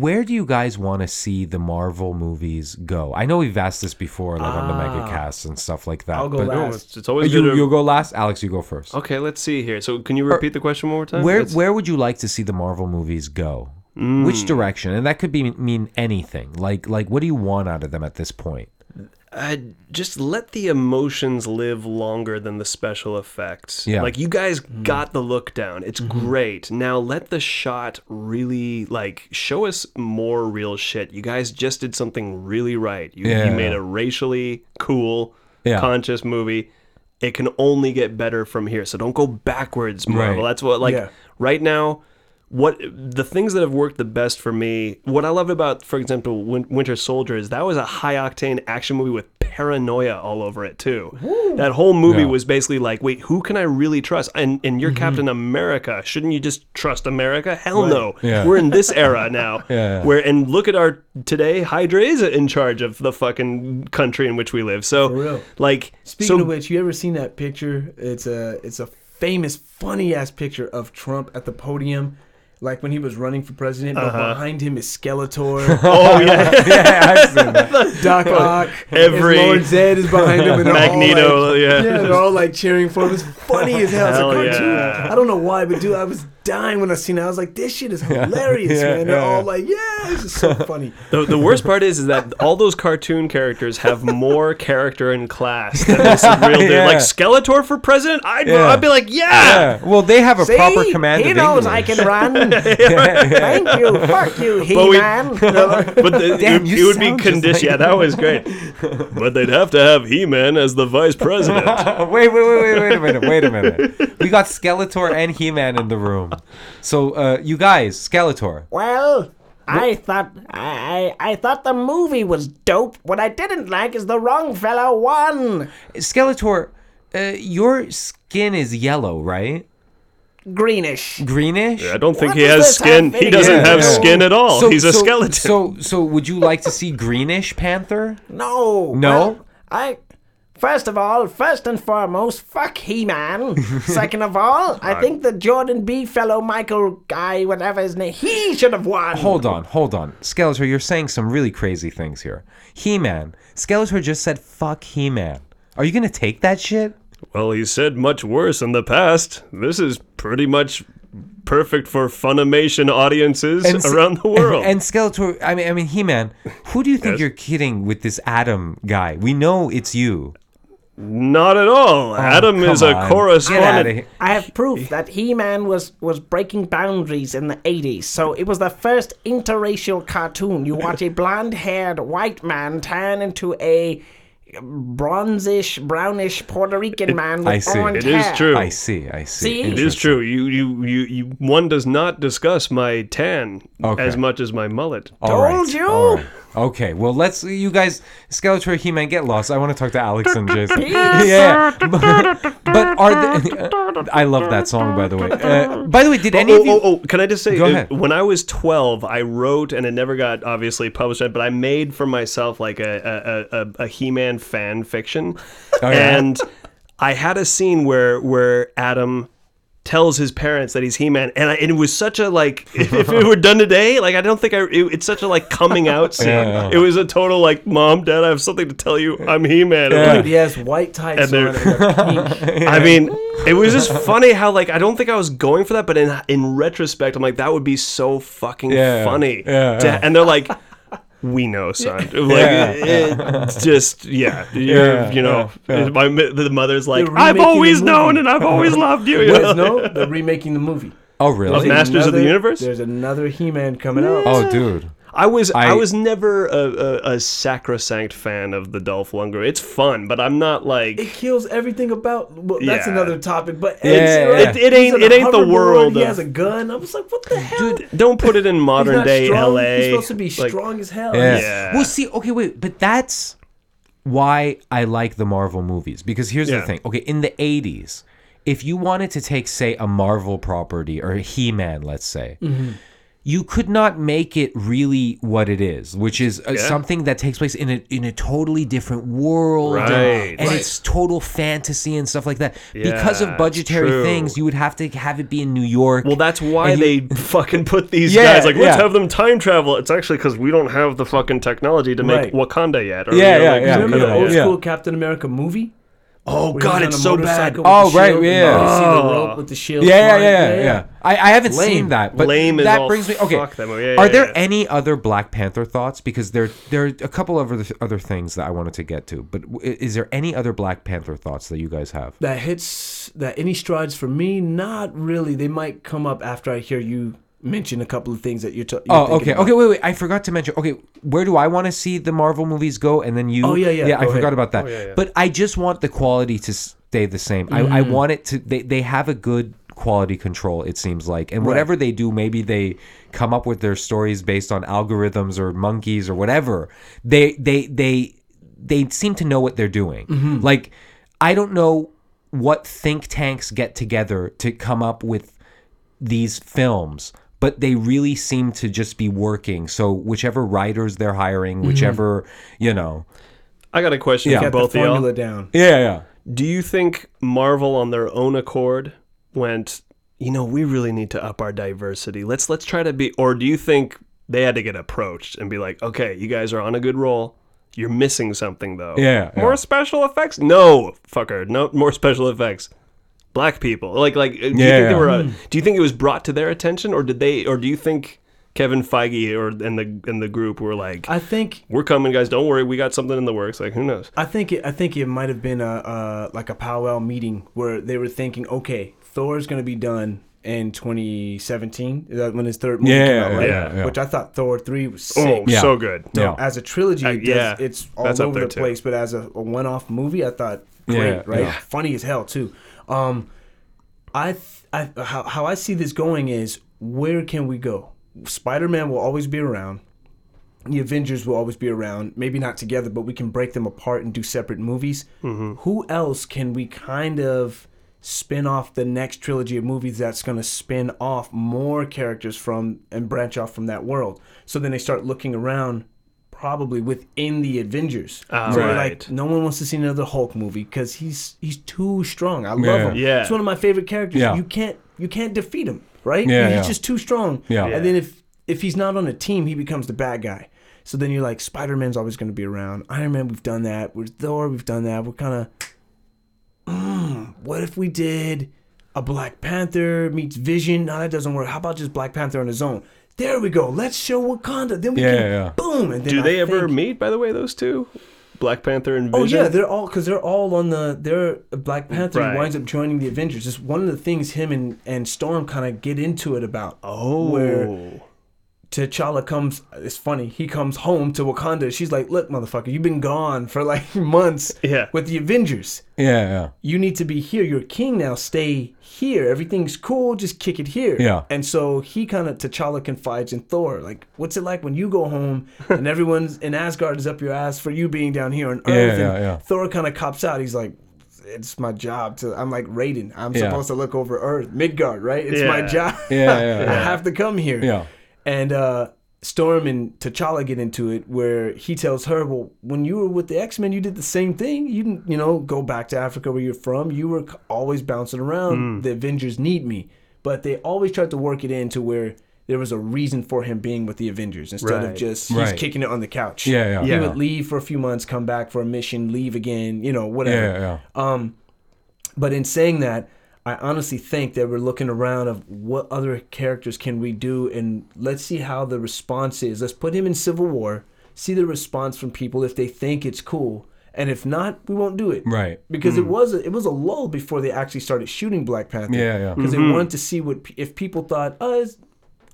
Where do you guys want to see the Marvel movies go? I know we've asked this before, like on the mega casts and stuff like that. Ah. I'll go but last. It's, it's always you, good. to- you'll go last. Alex, you go first. okay, let's see here. So, can you repeat the question one more time? Where It's- where would you like to see the Marvel movies go? Mm. Which direction? And that could be mean anything. Like like what do you want out of them at this point? Uh, just let the emotions live longer than the special effects. Yeah. Like you guys Mm. got the look down. It's Mm-hmm. great. Now let the shot really like show us more real shit. You guys just did something really right. You, Yeah. you made a racially cool, Yeah. conscious movie. It can only get better from here. So don't go backwards, Marvel. Right. That's what like Yeah. right now what the things that have worked the best for me what i love about for example Win- winter soldier is that was a high octane action movie with paranoia all over it too. That whole movie Yeah. was basically like, wait, who can I really trust? And and you're Mm-hmm. Captain America. Shouldn't you just trust America? Hell no. Yeah. We're in this era now. Yeah, yeah. Where and look at our today. Hydra is in charge of the fucking country in which we live. So like, Speaking so of which, you ever seen that picture? It's a it's a famous, funny ass picture of Trump at the podium, like when he was running for president. But behind him is Skeletor, Uh-huh. oh yeah, yeah, I've seen that. Doc Ock, Every- Lord Zedd is behind him, and Magneto, all like, yeah. they're all like cheering for him. It's funny as hell. It's Hell a cartoon. yeah. I don't know why, but dude, I was dying when I seen it. I was like, this shit is hilarious, Yeah, man. They're yeah, all yeah. like, yeah, this is so funny. The, the worst part is, is that all those cartoon characters have more character and class than this real dude. Yeah. Like Skeletor for president, I'd, Yeah. I'd be like, yeah. Yeah. Well, they have a proper command he of knows English. I can run. Thank you. Fuck you, But we- He-Man. But the, Damn, it, it would be sound conditioned. like- yeah, that was great. but they'd have to have He-Man as the vice president. wait, wait, wait, wait, wait a minute, wait a minute. We got Skeletor and He-Man in the room. So, uh, you guys, Skeletor. Well, I thought I, I I thought the movie was dope. What I didn't like is the wrong fellow won. Skeletor, uh, your skin is yellow, right? Greenish. Greenish. I don't think What he has skin. He doesn't to have do? skin at all. So- He's a so- skeleton. So, so would you like to see Greenish Panther? No. No? well, I. First of all, first and foremost, fuck He-Man. Second of all, I think the Jordan B fellow, Michael guy, whatever his name, he should have won. Hold on, hold on. Skeletor, you're saying some really crazy things here. He-Man. Skeletor just said fuck He-Man. Are you gonna take that shit? Well, he said much worse in the past. This is pretty much perfect for Filmation audiences s- around the world. And, Skeletor, I mean, I mean, He-Man. Who do you think Yes? you're kidding with this Adam guy? We know it's you. Not at all. Oh, Adam is Oh, a on. Correspondent. I have proof that He-Man was was breaking boundaries in the 80s. So it was the first interracial cartoon. You watch a blonde-haired white man turn into a bronzish, brownish Puerto Rican man with I see. orange It is hair. true. I see. I see. See? It is true. You, you, you, you. One does not discuss my tan Okay. as much as my mullet. All right, Told you. All right. Okay, well, let's you guys, Skeletor, He-Man, get lost. I want to talk to Alex and Jason. yeah, but, but are the, I love that song, by the way. Uh, by the way, did any Oh, of you? oh, oh, can I just say, Go uh, ahead. when I was 12, I wrote, and it never got obviously published, but I made for myself like a, a, a, a He-Man fan fiction. Oh, yeah? And I had a scene where, where Adam tells his parents that he's He-Man, and, I, and it was such a like, if, if it were done today, like I don't think I, it, it's such a like coming out scene. Yeah, yeah. It was a total like, mom, dad, I have something to tell you, I'm He-Man. Yeah. like, Dude, he has white tights And on they're- and a. I mean, it was just funny how like I don't think I was going for that, but in in retrospect, I'm like that would be so fucking Yeah, funny. yeah, to- yeah. And they're like, "We know, son." Like, Yeah. it- just yeah, you're, Yeah, you know, yeah, yeah. my the mother's like, "I've always known and I've always loved you." you You know? guys know they're remaking the movie. Oh, Of really? Masters of the Universe? There's another He-Man coming out. Oh, dude. I was I, I- was never a, a, a sacrosanct fan of the Dolph Lundgren. It's fun, but I'm not like It kills everything about. Well, that's Yeah. another topic, but Yeah, it's, yeah. It- it ain't- it ain't the hoverboard, world He has a gun. I was like, what the hell? don't put it in modern day strong. LA. He's supposed to be Like, strong as hell. Yeah. Yeah. Well, see, okay, wait, but that's why I like the Marvel movies because here's the thing. Okay, in the 80s, if you wanted to take say a Marvel property or He-Man, let's say, Mm-hmm. You could not make it really what it is, which is uh, Yeah. something that takes place in a in a totally different world, and- Right. and Right. it's total fantasy and stuff like that. because of budgetary true. things, you would have to have it be in New York. Well, that's why you- they fucking put these Yeah, guys like let's yeah. have them time travel. It's actually because we don't have the fucking technology to make Right. Wakanda yet. Or, Yeah, you know, yeah, like, yeah, Remember yeah, the old yeah. school Captain America movie? Oh Where god, it's so bad. Oh, right, shield, yeah. You see the Oh. rope with the shield. Yeah, yeah, yeah, yeah, yeah. I, I haven't Lame. seen that, but Lame as that all brings me. Okay, fuck that. Yeah, are yeah, there yeah. any other Black Panther thoughts? Because there there are a couple of other other things that I wanted to get to. But is there any other Black Panther thoughts that you guys have? That hits that any strides for me? Not really. They might come up after I hear you mention a couple of things that you're. talking. you're Oh, okay, about. okay. Wait, wait. I forgot to mention. Okay, where do I want to see the Marvel movies go? And then you. Oh, yeah, yeah, Yeah, I go forgot about that. Oh, yeah, yeah. But I just want the quality to stay the same. I, I Mm. want it to. They they have a good quality control. It seems like, and whatever they do, maybe they come up with their stories based on algorithms or monkeys or whatever. They they they they seem to know what they're doing. Mm-hmm. Like I don't know what think tanks get together to come up with these films, but they really seem to just be working. So whichever writers they're hiring, Mm-hmm. whichever you know, I got a question Yeah. for Got the both of y'all. formula down. yeah, yeah. Do you think Marvel on their own accord went, you know, we really need to up our diversity. Let's let's try to be or do you think they had to get approached and be like, "Okay, you guys are on a good roll. You're missing something though." Yeah, More yeah. special effects? No, fucker. No more special effects. Black people. Like like do you Yeah, think they were uh, do you think it was brought to their attention or did they or do you think Kevin Feige or and the and the group were like, I think "We're coming, guys. Don't worry. We got something in the works." Like, who knows? I think it. I think it might have been a uh, like a powwow meeting where they were thinking, okay, Thor's gonna be done in 2017. That when his third movie Yeah, came out, right? yeah, yeah. Which I thought Thor three was Oh. Yeah. so good. Yeah. As a trilogy, Uh, does- yeah, it's all that's over the too. place. But as a, a one-off movie, I thought great, Yeah, right? yeah. Funny as hell too. Um, I, th- I how, how I see this going is where can we go? Spider-Man will always be around. The Avengers will always be around. Maybe not together, but we can break them apart and do separate movies. Who else can we kind of spin off the next trilogy of movies that's going to spin off more characters from and branch off from that world? So then they start looking around, probably within the Avengers. Ah, so right. like, no one wants to see another Hulk movie because he's he's too strong. I love Yeah. him. Yeah. It's one of my favorite characters. Yeah. You can't you can't defeat him, right? Yeah, he's yeah. just too strong. Yeah. And then if if he's not on a team, he becomes the bad guy. So then you're like, Spider Man's always going to be around. Iron Man, we've done that. With Thor, we've done that. We're kind of, mm, what if we did a Black Panther meets Vision? No, that doesn't work. How about just Black Panther on his own? There we go. Let's show Wakanda. Then we Yeah, can yeah. boom. And then Do I they ever think- meet? By the way, those two, Black Panther and Oh yeah, they're all because they're all on the. They're Black Panther Right. winds up joining the Avengers. It's one of the things him and and Storm kind of get into it about. oh, where T'Challa comes. It's funny. He comes home to Wakanda. She's like, "Look, motherfucker, you've been gone for like months Yeah. with the Avengers. Yeah, yeah. You need to be here. You're king now. Stay here. Everything's cool. Just kick it here." Yeah. And so he kind of T'Challa confides in Thor. Like, what's it like when you go home and everyone's in Asgard is up your ass for you being down here on Earth? Yeah, and yeah, yeah. Thor kind of cops out. He's like. It's my job to. I'm like Raiden. I'm Yeah. supposed to look over Earth, Midgard, right? It's my Yeah. job. Yeah, yeah, I have to come here. Yeah. And uh, Storm and T'Challa get into it where he tells her, "Well, when you were with the X Men, you did the same thing. You didn't, you know, go back to Africa where you're from. You were always bouncing around. The Avengers need me, but they always tried to work it into where." There was a reason for him being with the Avengers instead of just he's Right. kicking it on the couch. Yeah, yeah, He yeah. would leave for a few months, come back for a mission, leave again, you know, whatever. Yeah, yeah. Um, but in saying that, I honestly think that we're looking around of what other characters can we do, and let's see how the response is. Let's put him in Civil War, see the response from people if they think it's cool, and if not, we won't do it. Right. Because it was a, it was a lull before they actually started shooting Black Panther. Yeah, yeah. Because they wanted to see what if people thought, oh, it's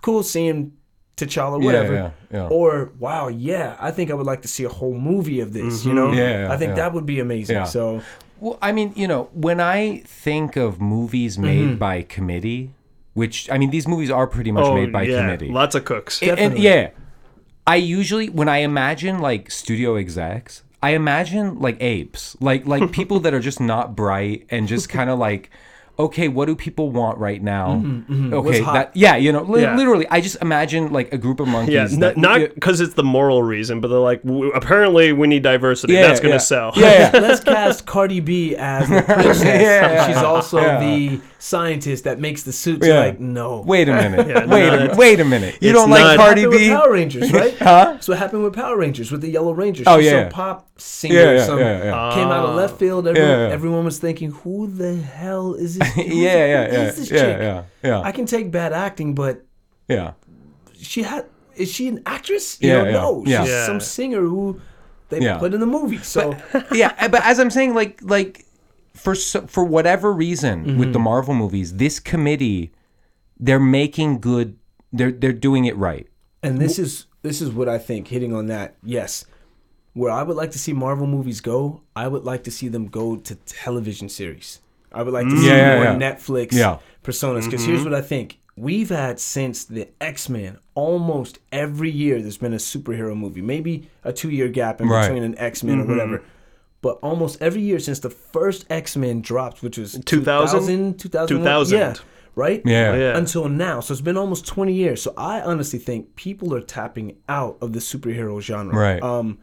cool seeing T'Challa, Yeah, whatever. yeah, yeah. Or wow, yeah, I think I would like to see a whole movie of this. You know, Mm-hmm. Yeah, yeah, I think yeah. that would be amazing. Yeah. So Well, I mean, you know, when I think of movies mm-hmm. made by committee, which I mean, these movies are pretty much oh made by yeah, committee. lots of cooks. And- and yeah, I usually when I imagine like studio execs, I imagine like apes, like like people that are just not bright and just kind of like. Okay, what do people want right now? Mm-hmm, mm-hmm. Okay, that yeah, you know, li- Yeah. literally, I just imagine like a group of monkeys. Yeah, that, n- not because it's the moral reason, but they're like, w- apparently we need diversity. Yeah, That's gonna yeah. sell. Yeah, yeah. let's cast Cardi B as the princess. Yeah, She's also yeah. the scientist that makes the suits. Yeah. Like, no. Wait a minute. Yeah, no, wait, a, that's- wait a minute. You it's don't like Cardi Happened with B? Power Rangers, right? Huh? That's what happened with Power Rangers with the Yellow Rangers. Oh, yeah. some pop singer. Yeah, yeah, some, yeah, yeah. Came out of ah. left field. Everyone, Yeah, yeah. everyone was thinking, "Who the hell is this? who Yeah, yeah, is yeah, this yeah, chick?" yeah, yeah. I can take bad acting, but yeah. she had. Is she an actress? You Yeah, don't yeah, know. She's Yeah. some singer who they Yeah. put in the movie. So yeah, but as I'm saying, like like for so, for whatever reason with the Mm-hmm. Marvel movies, this committee, they're making good. They're they're doing it right. And this is this is what I think. Hitting on that, yes. Where I would like to see Marvel movies go, I would like to see them go to television series. I would like to see Mm. Yeah, yeah, more yeah. Netflix Yeah. personas. Because here's what I think: we've had since the X-Men almost every year there's been a superhero movie. Maybe a 2-year gap in Right. between an X-Men or whatever. But almost every year since the first X-Men dropped, which was 2000? 2000, 2000. yeah, right? Yeah. Yeah. Until now. So it's been almost 20 years. So I honestly think people are tapping out of the superhero genre. Right. Um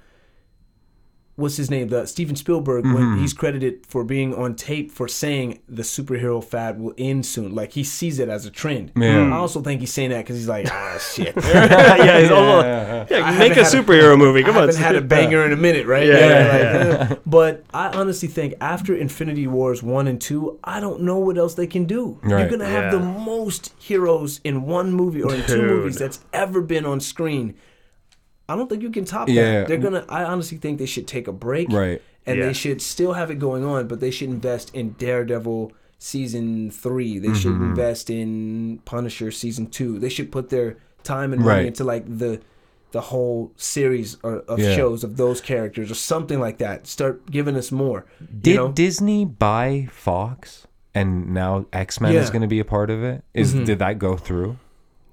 what's his name? The Steven Spielberg Mm-hmm. when he's credited for being on tape for saying the superhero fad will end soon. Like he sees it as a trend. Yeah. I also think he's saying that because he's like, ah, shit. yeah, he's almost, yeah, I make a haven't a- superhero movie. Come I on. haven't had a banger in a minute, right? Yeah, Yeah, like, uh, but I honestly think after Infinity Wars one and two, I don't know what else they can do. You're gonna have the most heroes in one movie or in two movies that's ever been on screen. I don't think you can top Yeah. that. They're gonna. I honestly think they should take a break, Right. And Yeah. they should still have it going on, but they should invest in Daredevil season three. They should Mm-hmm. invest in Punisher season two. They should put their time and money Right. into like the the whole series or, of Yeah. shows of those characters or something like that. Start giving us more. Did you know? Disney buy Fox and now X Men is Yeah. Mm-hmm. going to be a part of it? Is did that go through?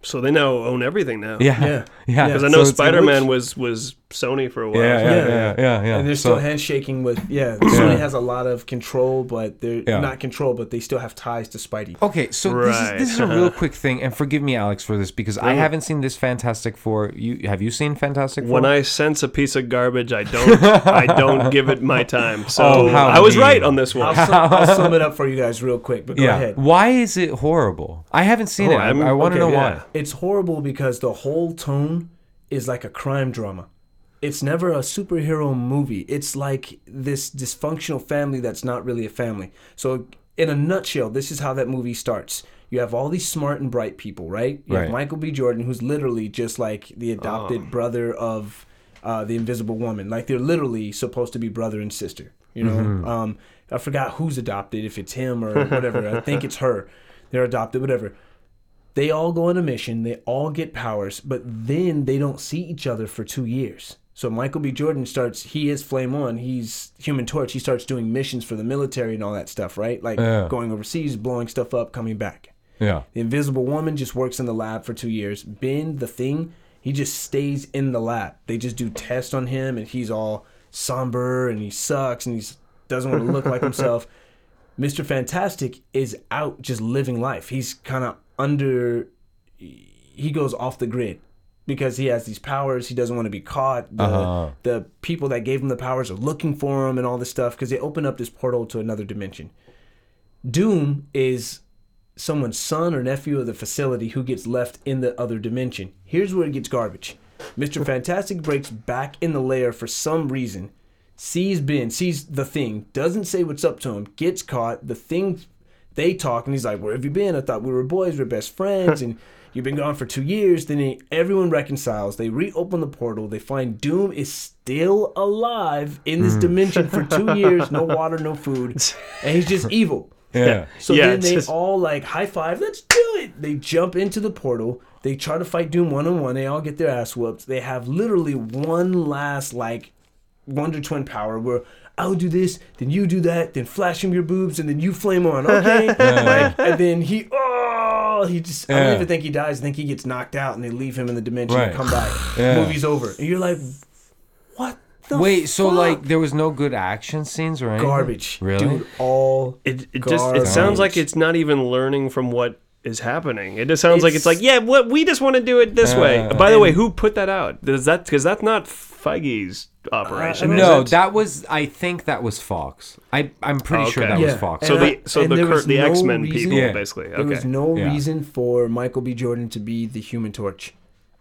So they now own everything now. Yeah, Yeah. yeah. Because I know it's- Spider Man was was Sony for a while. Yeah, yeah, Yeah. yeah, yeah, yeah. And they're So- still handshaking with yeah. Sony has a lot of control, but they're Yeah. not control, but they still have ties to Spidey. Okay, so this is this is a real quick thing, and forgive me, Alex, for this because I haven't seen this Fantastic Four. You have you seen Fantastic Four? When I sense a piece of garbage, I don't I don't give it my time. So Oh, how I was mean. right on this one. I'll, sum, I'll sum it up for you guys real quick, but go yeah, ahead. why is it horrible? I haven't seen Oh, it. I, I'm- I want to okay, know yeah. why. It's horrible because the whole tone is like a crime drama. It's never a superhero movie. It's like this dysfunctional family that's not really a family. So, in a nutshell, this is how that movie starts. You have all these smart and bright people, right? You Right. have Michael B. Jordan, who's literally just like the adopted brother of uh, the Invisible Woman. Like they're literally supposed to be brother and sister. You know, um, I forgot who's adopted, if it's him or whatever. I think it's her. They're adopted, whatever they all go on a mission they all get powers but then they don't see each other for two years so michael b. Jordan starts he is flame on he's human torch he starts doing missions for the military and all that stuff right? Like Yeah. going overseas blowing stuff up coming back. Yeah, the invisible woman just works in the lab for two years. Ben the thing he just stays in the lab. They just do tests on him and he's all somber and he sucks and he doesn't want to look like himself. Mr. Fantastic is out just living life. He's kind of under, he goes off the grid because he has these powers. He doesn't want to be caught. The, Uh-huh. the people that gave him the powers are looking for him and all this stuff because they open up this portal to another dimension. Doom is someone's son or nephew of the facility who gets left in the other dimension. Here's where it gets garbage. Mr. Fantastic breaks back in the lair for some reason, sees Ben, sees the thing, doesn't say what's up to him, gets caught. The thing, they talk, and he's like, Where have you been? I thought we were boys, we are best friends, and you've been gone for two years. Then everyone reconciles. They reopen the portal. They find Doom is still alive in this hmm. dimension for two years, no water, no food, and he's just evil. yeah. So Yeah, then they just- all like high five, let's do it. They jump into the portal. They try to fight Doom one on one. They all get their ass whooped. They have literally one last like Wonder Twin power where I'll do this, then you do that, then flash him your boobs, and then you flame on. Okay, like, and then he oh he just I don't even think he dies. I think he gets knocked out, and they leave him in the dimension Right. and come back. Yeah. Movie's over, and you're like, what the Wait, so fuck? like there was no good action scenes or anything? garbage, Really? dude. All It, it just it sounds like it's not even learning from what is happening. It just sounds like it's It's- like yeah, what we just want to do it this way. Uh, By the way, who put that out? Does that because that's not Feige's operation. I is No, it? that was. I think that was Fox. I I'm pretty sure Okay. that was Fox. So And the so the there cur- the no X Men people Yeah. basically. There was no Yeah. reason for Michael B. Jordan to be the Human Torch.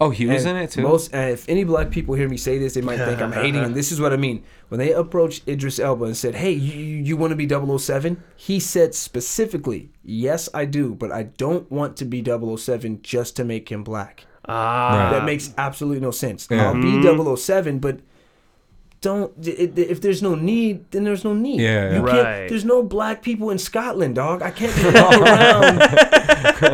Oh, he was And in it too. Most, and if any black people hear me say this, they might think I'm hating. And this is what I mean. When they approached Idris Elba and said, "Hey, you, you, you want to be 007? He said specifically, "Yes, I do, but I don't want to be 007 just to make him black." Ah, that makes absolutely no sense. Yeah. I'll be 007, but don't i- i- if there's no need, then there's no need. Yeah, yeah. You can't- Right. There's no black people in Scotland, dog. I can't just walk around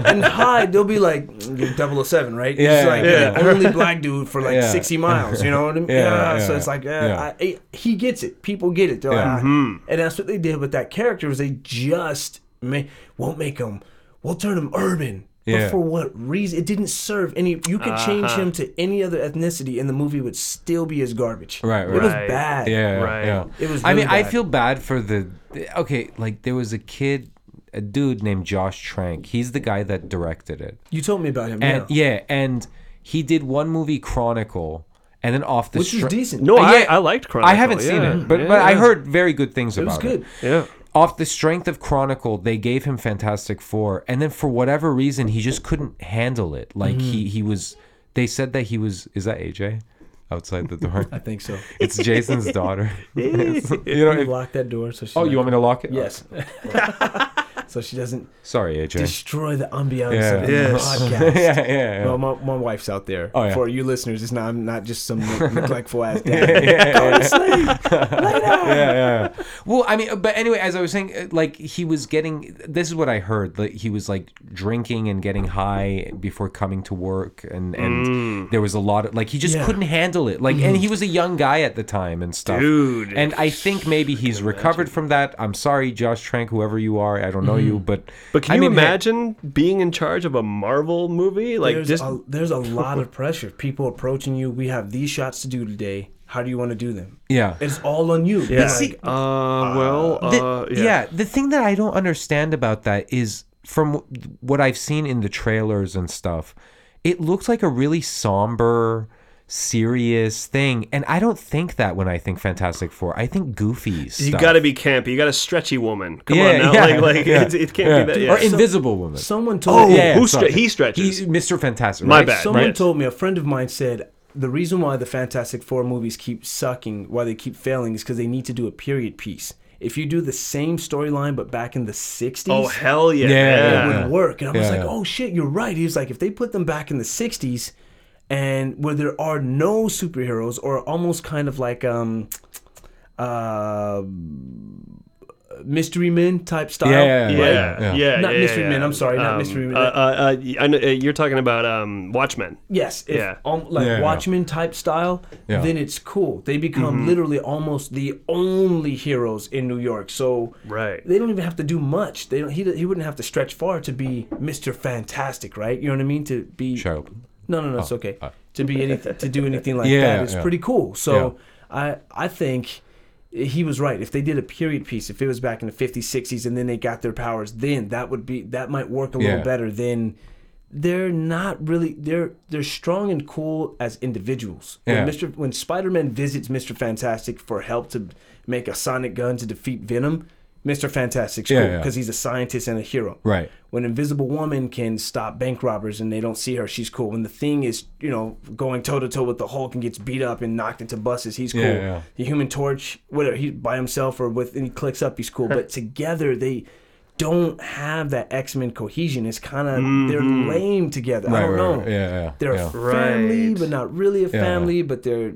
and hide. They'll be like "You're 007, right? Yeah, It's like yeah. the only black dude for like Yeah. 60 miles. You know what I mean? Yeah, So yeah, it's like, uh, yeah. I, he gets it. People get it. They're Yeah. like, ah. and that's what they did with that character. Was they just may won't make him. We'll turn him urban. Yeah. But for what reason? It didn't serve any. You could change Uh-huh. him to any other ethnicity, and the movie would still be as garbage. Right, It was right. bad. Yeah, Right. yeah. It was I mean, really I bad. feel bad for the. Okay, like there was a kid, a dude named Josh Trank. He's the guy that directed it, You told me about him. and yeah. yeah, and he did one movie, Chronicle, and then off the Which was str- decent. No, Uh, I, yeah, I liked Chronicle. I haven't seen yeah, it, but yeah, but I yeah. heard very good things about It about was good. Yeah. Off the strength of Chronicle, they gave him Fantastic Four, and then for whatever reason, he just couldn't handle it. Like Mm-hmm. he he was. They said that he was. Is that AJ? Outside the door. I think so. it's Jason's daughter. you know. You if- lock that door so she. oh, you want me to lock it? Yes. So she doesn't Sorry, AJ. destroy the ambiance Yeah. of the Yes. podcast. yeah, yeah, yeah. Well, my, my wife's out there. Oh, yeah. For you listeners, it's not I'm not just some neg- neglectful ass dad. yeah, Go yeah, to sleep. yeah, yeah. Well, I mean, but anyway, as I was saying, uh, like he was getting. This is what I heard. Like he was like drinking and getting high before coming to work, and and there was a lot of like he just Yeah. couldn't handle it. Like, and he was a young guy at the time and stuff. Dude. And I think maybe he's recovered from that. I'm sorry, Josh Trank, whoever you are. I don't know you, but But can I you mean, hey, imagine being in charge of a Marvel movie? Like there's, just a, there's a lot of pressure. People approaching you. We have these shots to do today. How do you want to do them? Yeah. It's all on you. yeah. Like, uh, well, The- uh, yeah. yeah. the thing that I don't understand about that is from what I've seen in the trailers and stuff, it looks like a really somber, serious thing, and I don't think that when I think Fantastic Four. I think goofy stuff. You got to be campy. You got a stretchy woman. Come Yeah, on now, yeah, like, like yeah, it, it can't yeah. be that. Yeah. Or Invisible Woman. someone told Oh, me. yeah, who stre- he stretches. He's Mr. Fantastic. My right? bad. Someone right. told me, a friend of mine said, the reason why the Fantastic Four movies keep sucking, why they keep failing, is because they need to do a period piece. If you do the same storyline but back in the 60s, oh hell yeah! Yeah, it would work. And I was Yeah, like, oh shit, you're right. He was like, if they put them back in the 60s and where there are no superheroes or almost kind of like um uh mystery men type style. Yeah, Yeah, right? yeah, Yeah. yeah. Not yeah, Mystery yeah. Men, I'm sorry, not Um, Mystery Men. Uh, uh, uh, know, uh, you're talking about um, Watchmen. Yes, if, Yeah. um, like Yeah, yeah. Watchmen type style, Yeah. then it's cool. They become Mm-hmm. literally almost the only heroes in New York. So Right. they don't even have to do much. They don't. He, he wouldn't have to stretch far to be Mister Fantastic, right? You know what I mean? To be Shut up. No, no, no, it's okay. uh. to be anything, to do anything like Yeah, that is yeah. pretty cool. So I, I think he was right. If they did a period piece, if it was back in the 50s, 60s, and then they got their powers, then that would be that might work a little better. Then they're not really they're they're strong and cool as individuals. Yeah. When Mr. when Spider-Man visits Mr. Fantastic for help to make a sonic gun to defeat Venom, Mr. Fantastic's Yeah, cool yeah. because he's a scientist and a hero. Right. When Invisible Woman can stop bank robbers and they don't see her, she's cool. When the Thing is, you know, going toe to toe with the Hulk and gets beat up and knocked into buses, he's cool. Yeah, yeah. The Human Torch, whether he's by himself or with and he clicks up, he's cool. but together they don't have that X Men cohesion. It's kind of they're mm-hmm. lame together. I don't right, know. right. Yeah, yeah. They're yeah. a family, Right. but not really a Yeah. family. But they're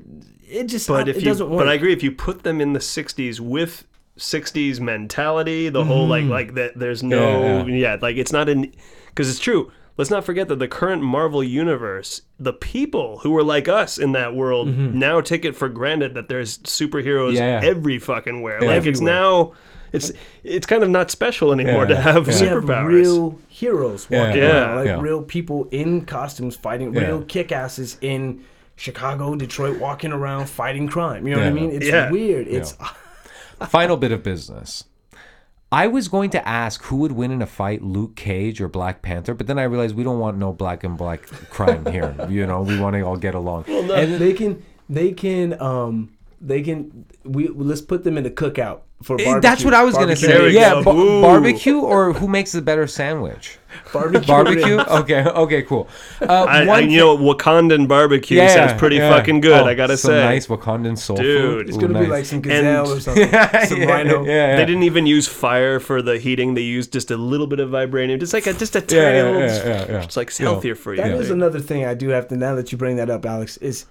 it just But it if you, doesn't work. but I agree. If you put them in the '60s with '60s mentality, the whole like like that, there's no Mm-hmm. Yeah, yeah, like it's not in because it's true. Let's not forget that the current Marvel universe, the people who were like us in that world, now take it for granted that there's superheroes Mm-hmm. Yeah, yeah. every fucking where. Like it's now, it's it's kind of not special anymore Yeah, to have yeah. we have superpowers. real heroes walking Yeah. around, like Yeah. real people in costumes fighting, Yeah. real kick-asses in Chicago, Detroit, walking around fighting crime. You know what I mean? It's Yeah. weird. It's Final bit of business. I was going to ask who would win in a fight, Luke Cage or Black Panther, but then I realized we don't want no black and black crime here. You know, we want to all get along. and they can they can um they can we let's put them in the cookout for barbecue. Eh, That's what I was gonna say. Yeah, go. ba- barbecue or who makes the better sandwich? Barbecue. Barbecue. Okay. Okay. Cool. Uh, I, I, one you know, Wakandan barbecue Yeah, sounds pretty yeah. fucking good. Oh, I gotta say, nice Wakandan soul Dude. food. It's Ooh, gonna be nice. like some gazelle or And- something. some yeah, rhino. Yeah, yeah. They didn't even use fire for the heating. They used just a little bit of vibranium, just like a just a tiny Yeah, yeah, little. yeah, yeah, yeah. It's like Yeah. healthier for you. That is another thing I do have to now that you bring that up, Alex, is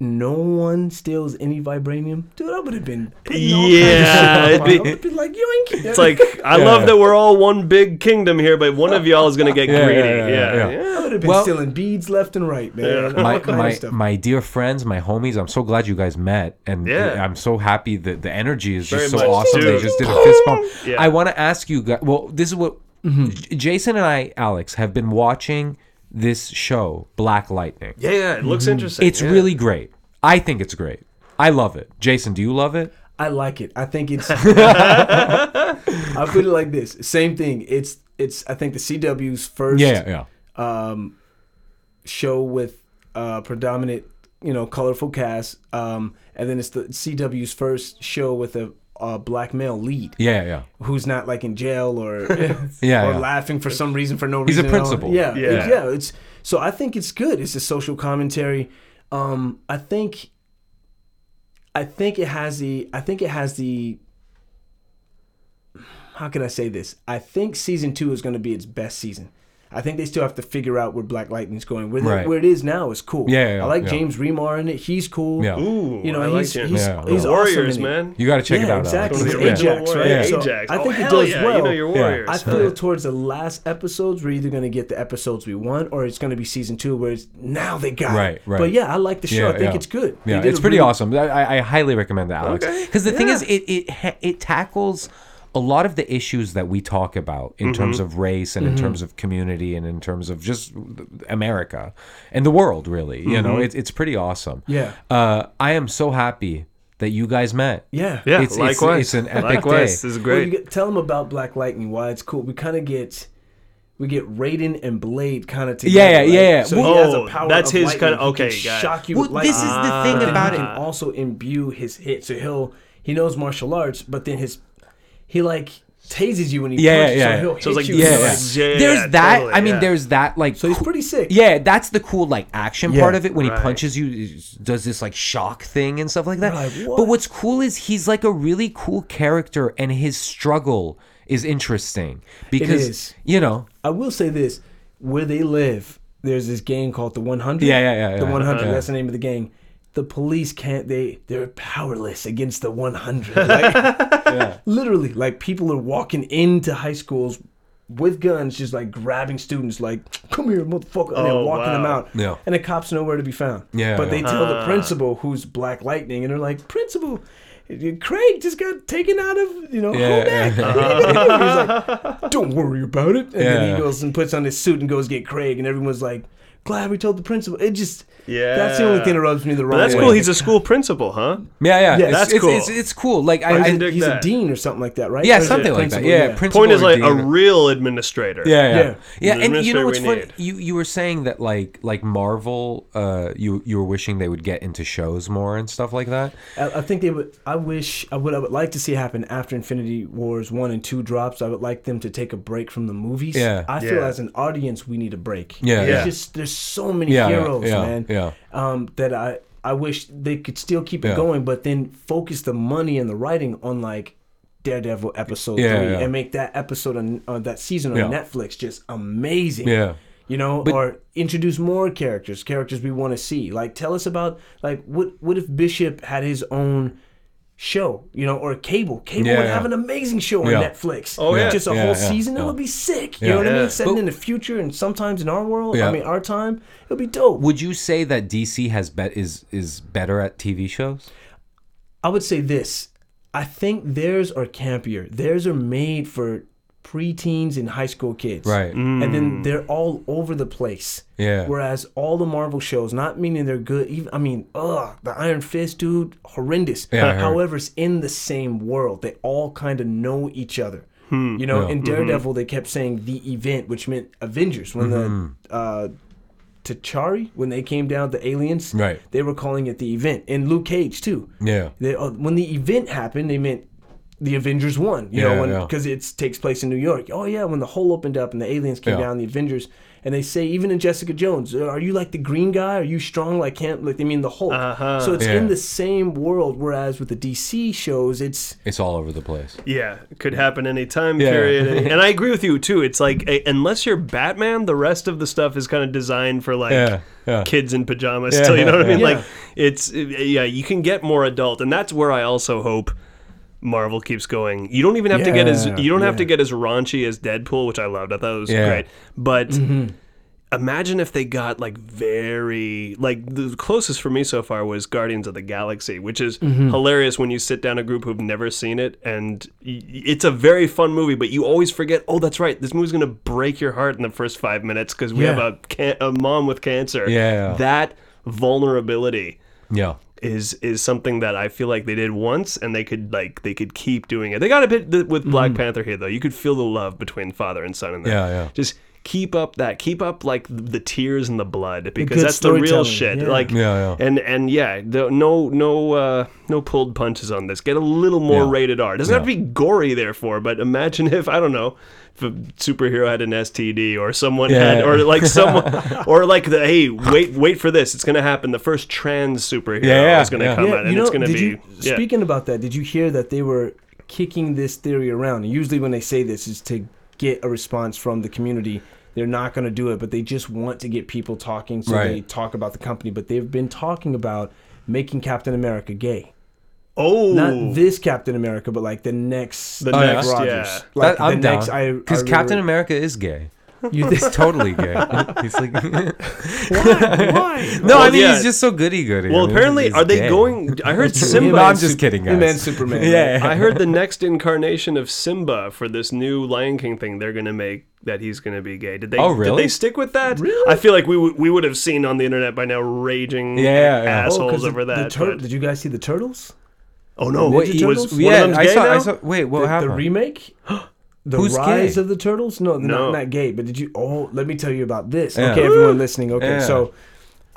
no one steals any vibranium. Dude, I would have been putting all of Yeah, shit on it'd my- be- I would've been like, you ain't It's like I Yeah. love that we're all one big kingdom here, but one of y'all is gonna get Yeah, yeah, greedy. yeah, Yeah, yeah, yeah. I would have been Well- stealing beads left and right, man. All my my, my dear friends, my homies, I'm so glad you guys met, and Yeah. I'm so happy that the energy is just Very so much, awesome. They just did a fist bump. Yeah. I want to ask you guys. Well, this is what mm-hmm. J- Jason and I, Alex, have been watching this show, Black Lightning. Yeah, yeah, it looks interesting. It's yeah. really great. I think it's great. I love it. Jason, do you love it? I like it. I think it's. I put it like this. Same thing. It's it's. I think the CW's first Yeah, yeah. Um, show with uh, predominant, you know, colorful cast. Um, and then it's the CW's first show with a, uh black male lead. Yeah, yeah. Who's not like in jail or Yeah, or yeah. laughing for some reason for no He's a reason. at all. principal. Yeah, Yeah. yeah, yeah. It's so I think it's good. It's a social commentary. Um, I think. I think it has the. I think it has the. How can I say this? I think season two is going to be its best season. I think they still have to figure out where Black Lightning's going. Where, the- Right. where it is now is cool. Yeah, yeah, I like yeah. James Remar in it. He's cool. Yeah. Ooh, You know, I he's, James. he's, Yeah. he's awesome Warriors, in it. man. You got to check it out. exactly. Alex. He's The original Ajax, Warrior- right? So Ajax. I Oh, think it hell does yeah. well. You know your Warriors. I feel towards the last episodes we're either gonna get the episodes we want or it's gonna be season two where it's now they got Right, it. right. But yeah, I like the show. Yeah, I think yeah. it's good. Yeah, it's pretty really- awesome. I, I I highly recommend that, Alex. Okay. Because the thing is, it it ha- it tackles a lot of the issues that we talk about in Mm-hmm. terms of race and in terms of community and in terms of just America and the world. Really, you Mm-hmm. know, it's it's pretty awesome. Yeah. Uh, I am so happy that you guys met. Yeah. Yeah, It's- it's- likewise. it's an epic likewise. day. This is Well, great. you get, tell them about Black Lightning. Why it's cool. We kind of get. We get Raiden and Blade kind of together. Yeah, yeah, yeah, yeah. So Well- he has Oh, a power that's of his kinda- He can okay, got shock you Well, with this is the thing but then about he it. can also imbue his hit. So he'll he knows martial arts, but then his he like tases you when he Yeah, punches. yeah, So he'll So it's like you. Yeah, yeah. like- Yeah, yeah, there's yeah, that. totally, I mean, yeah. there's that. Like, So he's pretty sick. Yeah, that's the cool like action Yeah. part of it when Right. he punches you, he does this like shock thing and stuff like that. Right, But what's cool is he's like a really cool character, and his struggle is interesting because is. you know. I will say this: where they live, there's this gang called the 100. Yeah, yeah, yeah, The 100. Uh-huh. That's the name of the gang. The police can't. They they're powerless against the 100. Like, literally, like people are walking into high schools with guns, just like grabbing students, like "Come here, motherfucker!" and Oh, they're walking them out. Yeah. And the cops nowhere to be found. Yeah, But they yeah. tell the ah. principal, who's Black Lightning, and they're like, "Principal." Craig just got taken out of, you know, Yeah, home ec. yeah. He's like, don't worry about it. And then he goes and puts on his suit and goes get Craig, and everyone's like, glad we told the principal. It just, Yeah. that's the only thing that rubs me the But wrong that's way. cool. He's a school principal, huh? Yeah, yeah, Yeah, it's, that's it's, cool. It's, it's cool. Like I, I he's, a, a dean or something like that, right? yeah, Or is it something like that. principal? Yeah, principal Point is or like a real administrator. Yeah, yeah, Yeah. yeah. And you know what's funny? we You you were saying that like like Marvel, uh, you you were wishing they would get into shows more and stuff like that. I, I think they would. I wish. I would. I would like to see happen after Infinity Wars one and two drops. I would like them to take a break from the movies. Yeah. I feel Yeah. as an audience we need a break. Yeah, There's yeah. just there's so many Yeah, yeah, heroes, yeah, man. yeah. Um, that I I wish they could still keep it Yeah. going, but then focus the money and the writing on like. Daredevil episode Yeah, three yeah. and make that episode on uh, that season on Yeah. Netflix just amazing. Yeah. you know, But- or introduce more characters, characters we want to see. Like, tell us about like what what if Bishop had his own show, you know, or cable? Cable Yeah, would yeah. have an amazing show on Yeah. Netflix. Oh, yeah. just a whole season. It would be sick. You know what I mean? Setting But- in the future and sometimes in our world. I mean, our time. It would be dope. Would you say that DC has bet is is better at TV shows? I would say this. I think theirs are campier. Theirs are made for preteens and high school kids. Right. And then they're all over the place. Yeah. Whereas all the Marvel shows, not meaning they're good, even I mean, ugh, the Iron Fist dude, horrendous. Yeah, I. However, it's in the same world. They all kind of know each other. Hmm. You know, Yeah. in Daredevil, they kept saying the event, which meant Avengers. When the uh, Chitauri, when they came down, the aliens, Right. they were calling it the event. And Luke Cage too. Yeah. They, uh, when the event happened, they meant the Avengers won. You Yeah, know, yeah. because it takes place in New York. Oh yeah, when the hole opened up and the aliens came Yeah. down, the Avengers, and they say even in Jessica Jones, "Uh, are you like the green guy? Are you strong like him? Like they mean the Hulk. Uh-huh. So it's Yeah. in the same world. Whereas with the DC shows, it's It's all over the place. Yeah, it could happen any time Yeah. period. and I agree with you too. It's like a, unless you're Batman, the rest of the stuff is kind of designed for like Yeah, yeah. kids in pajamas. Yeah, still, you know what I mean? yeah. Like it's yeah, you can get more adult, and that's where I also hope. Marvel keeps going. You don't even have to get as you don't have to get as raunchy as Deadpool, which I loved. I thought it was Yeah. great. But Mm-hmm. imagine if they got like very like the closest for me so far was Guardians of the Galaxy, which is Mm-hmm. hilarious when you sit down a group who've never seen it, and y- it's a very fun movie, but you always forget. Oh, that's right, this movie's gonna break your heart in the first five minutes because we Yeah. have a can- a mom with cancer. Yeah. that vulnerability Yeah. Is is something that I feel like they did once and they could like they could keep doing it. They got a bit th- with Black mm. Panther here though. You could feel the love between father and son in there. Yeah, yeah. Just keep up that keep up like the tears and the blood because good that's the real shit. yeah. Like Yeah, yeah. and and yeah, the, no no uh no pulled punches on this. Get a little more Yeah. rated R. Doesn't have to be gory therefore, but imagine if I don't know if a superhero had an STD or someone Yeah, had or like someone or like the hey wait wait for this it's gonna happen the first trans superhero Yeah, yeah, is gonna yeah. come yeah, out and know, it's gonna did be you, yeah. speaking about that, did you hear that they were kicking this theory around? Usually, when they say this, is to get a response from the community. They're not going to do it, but they just want to get people talking, so Right. they talk about the company. But they've been talking about making Captain America gay. oh Not this Captain America, but like the next, The next next, Rogers. yeah. Like That- I'm the next, down. I Because Captain really- America is gay. You He's totally gay. He's like, no, Why? I Well, mean yeah. he's just so goody goody. well apparently are they going I heard Simba No, I'm just kidding, guys. Him and Superman. Yeah, yeah. I heard the next incarnation of Simba for this new Lion King thing they're gonna make that he's gonna be gay. Did they? Oh, really? Did they stick with that? Really? I feel like we w- we would have seen on the internet by now raging Yeah, yeah, yeah. Oh, assholes 'cause the- over the that. tur- but- Did you guys see the turtles? oh no! Ninja was Turtles? one of yeah, them I saw, now? I saw. Wait, what the, the remake? The Who's Rise gay? of the Turtles? No, No. not not gay. But did you? Oh, let me tell you about this. Yeah. Okay, everyone listening. Okay, Yeah. so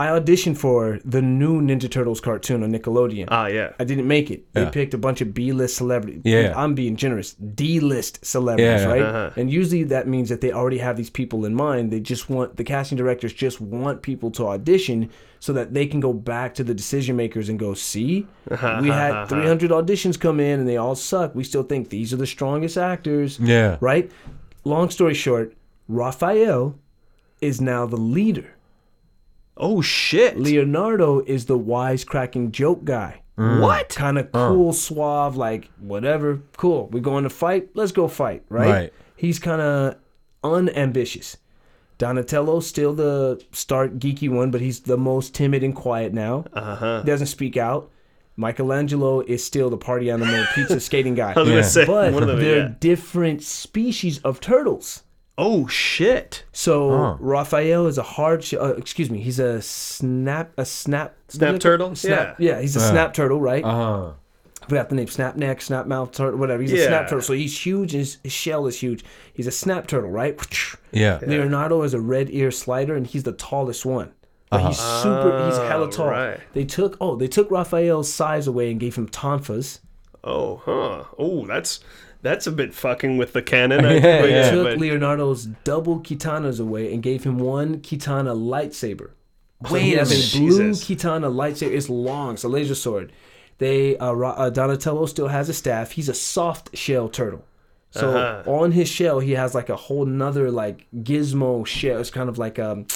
I auditioned for the new Ninja Turtles cartoon on Nickelodeon. Ah, yeah. I didn't make it. They Yeah. picked a bunch of B-list celebrities. Yeah. I'm being generous. D-list celebrities, Yeah. right? Uh-huh. And usually that means that they already have these people in mind. They just want the casting directors just want people to audition so that they can go back to the decision makers and go, "See, we had 300 auditions come in and they all suck. We still think these are the strongest actors." Yeah. Right? Long story short, Raphael is now the leader. Oh shit! Leonardo is the wisecracking joke guy. What? Kind of cool, suave, like whatever. Cool. We're going to fight. Let's go fight. Right. Right. He's kind of unambitious. Donatello's still the start geeky one, but he's the most timid and quiet now. Uh huh. Doesn't speak out. Michelangelo is still the party animal pizza skating guy. I was Yeah. gonna say But one of them. they're Yeah. different species of turtles. Oh shit! So Huh. Raphael is a hard. Sh- uh, excuse me. He's a snap. A snap. Snap turtle? Snap, yeah. he's a Yeah. snap turtle, right? Uh huh. we got the name Snap Neck, Snap Mouth Turtle, whatever. He's a Yeah. snap turtle. So he's huge. And his, his shell is huge. He's a snap turtle, right? Yeah. Leonardo is a red ear slider, and he's the tallest one. But he's super. He's hella Ah, tall. right. They took oh they took Raphael's size away and gave him tonfas. Oh huh. Oh that's that's a bit fucking with the canon. I, Yeah, yeah. took but- Leonardo's double katanas away and gave him one katana lightsaber. Wait he a has minute. a blue Jesus. katana lightsaber. It's long, it's a laser sword. They uh, uh, Donatello still has a staff. He's a soft shell turtle. So Uh-huh. on his shell, he has like a whole nother like gizmo shell. It's kind of like um,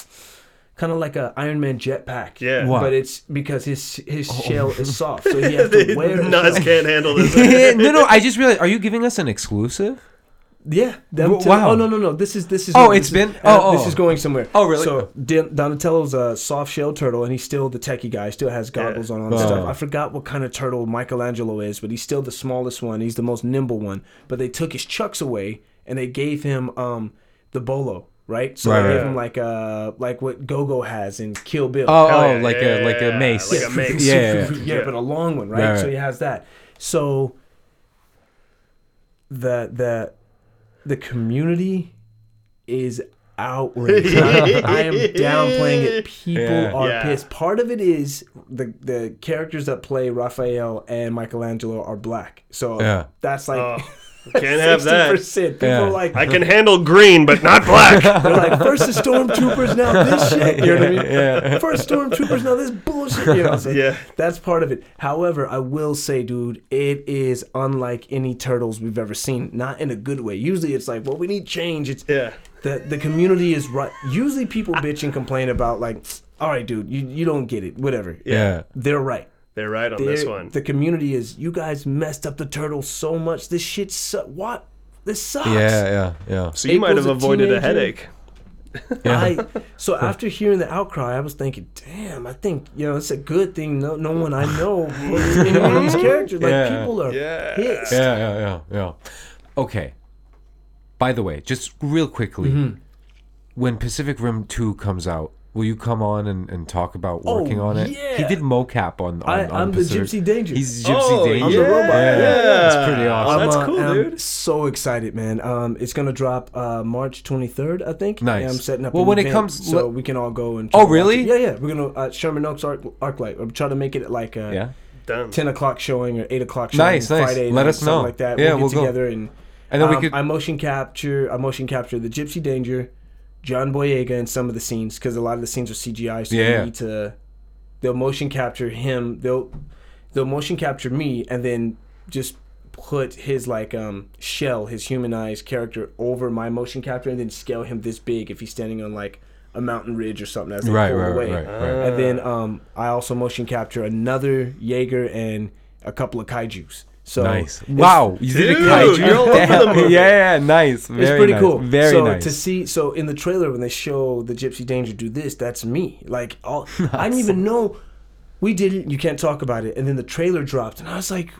kind of like a Iron Man jetpack. Yeah. What? But it's because his his shell is soft, so he has to wear. his Naz can't handle this. no, no. I just realized. Are you giving us an exclusive? Yeah. them W- wow. Oh no no no! This is this is. Oh, this it's is- been- uh, oh, this oh. is going somewhere. Oh, really? So Don- Donatello's a soft shell turtle, and he's still the techie guy. Still has goggles on and Oh. stuff. I forgot what kind of turtle Michelangelo is, but he's still the smallest one. He's the most nimble one. But they took his chucks away, and they gave him um the bolo. Right, so Right, they gave right. him like uh like what Gogo has in Kill Bill. Oh, oh, yeah, like yeah, a like a mace. like a mace. Yeah, yeah, yeah. yeah, but a long one, right? Right, So he has that. So the the the community is outraged. I, I am downplaying it. People Yeah. are Yeah. pissed. Part of it is the the characters that play Raphael and Michelangelo are black. So Yeah. that's like Oh, can't have that. People Yeah. are like I can handle green, but not black. they're like first the stormtroopers, now this shit. You know what I mean? Yeah. First stormtroopers, now this bullshit. You know, so Yeah. that's part of it. However, I will say, dude, it is unlike any turtles we've ever seen. Not in a good way. Usually, it's like, well, we need change. It's Yeah. the the community is right. Usually, people bitch and complain about like, all right, dude, you you don't get it. Whatever. Yeah. They're right. They're right on this They're- one. The community is. You guys messed up the turtles so much. This shit. Su- what? This sucks. Yeah, yeah, yeah. So you might have a avoided a teenager. headache. I so after hearing the outcry, I was thinking, damn, I think you know it's a good thing. No, no one I know was in one these characters. Like Yeah. people are Yeah. pissed. Yeah, yeah, yeah, yeah. Okay. By the way, just real quickly, Mm-hmm. when Pacific Rim 2 comes out, will you come on and, and talk about Oh, working on it? Yeah. He did mocap on, on, I, on I'm the Pacific. Gypsy Danger. He's Gypsy Oh, Danger. I'm the robot. Yeah, Yeah. It's pretty awesome. that's I'm, uh, cool, I'm so excited, man. Um, it's gonna drop uh, March 23rd, I think. Nice. And I'm setting up. Well, an when it event comes- so let- we can all go and. Oh, try to watch really? Yeah, yeah. We're gonna uh, Sherman Oaks Arc ArcLight. I'm trying to make it like a yeah. Done. 10 o'clock showing or 8 o'clock showing Nice, nice. Friday Let night, us something know. like that. Yeah, we'll we'll get go. together and And then we um, could. I motion capture. I motion capture the Gypsy Danger, John Boyega in some of the scenes because a lot of the scenes are CGI. So Yeah. they need to. They'll motion capture him. They'll they'll motion capture me and then just put his like um shell, his humanized character over my motion capture and then scale him this big if he's standing on like a mountain ridge or something as they Right, pull right, away. right, right, right. And then um I also motion capture another Jaeger and a couple of kaiju's. So Nice. Wow. You did a Dude, kaiju. you're all over the Damn. movie. Yeah, yeah, nice. It's Very pretty nice. cool. Very so nice. to see, so in the trailer when they show the Gypsy Danger do this, that's me. Like, all, I didn't even know we did it. You can't talk about it. And then the trailer dropped, and I was like,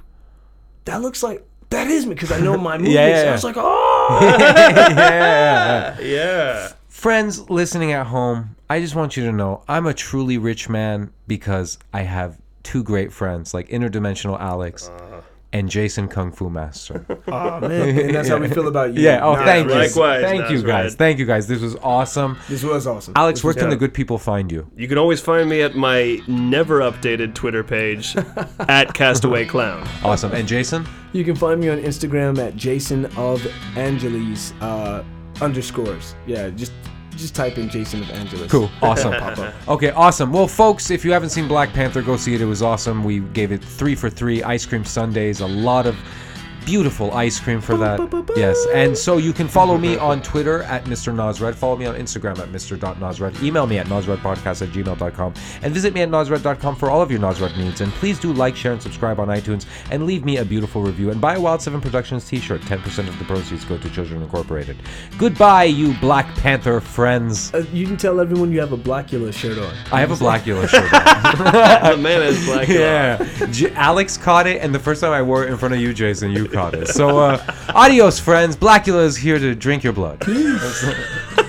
that looks like that is me because I know my movies. Yeah, yeah, I was like, oh, yeah, yeah, yeah. Yeah. Friends listening at home, I just want you to know I'm a truly rich man because I have two great friends like Interdimensional Alex uh-huh. And Jason Kung Fu Master. oh man, and that's how we feel about you. Yeah. Oh, Nah, thank you. Likewise, Thank you, Nazred. guys. Thank you, guys. This was awesome. This was awesome. Alex, This where was can the good people find you? You can always find me at my never updated Twitter page at Castaway Clown. Awesome. And Jason? You can find me on Instagram at Jason of Angeles uh, underscores. Yeah, just just type in Jason of Angeles. Cool. Awesome. Pop up. Okay, awesome. Well, folks, if you haven't seen Black Panther, go see it. It was awesome. We gave it three for three ice cream sundaes, a lot of beautiful ice cream for that. Yes. And so you can follow me on Twitter at Mr. Nazred. Follow me on Instagram at Mr.Nazred. Email me at nazredpodcast at gmail.com. And visit me at nazred.com for all of your Nazred needs. And please do like, share, and subscribe on iTunes. And leave me a beautiful review. And buy a Wild 7 Productions t shirt. 10% of the proceeds go to Children Incorporated. Goodbye, you Black Panther friends. Uh, you can tell everyone you have a Blackula shirt on. I have a Blackula shirt on. the man is black. Yeah. J- Alex caught it, and the first time I wore it in front of you, Jason, you caught. So, uh, adios, friends. Blackula is here to drink your blood.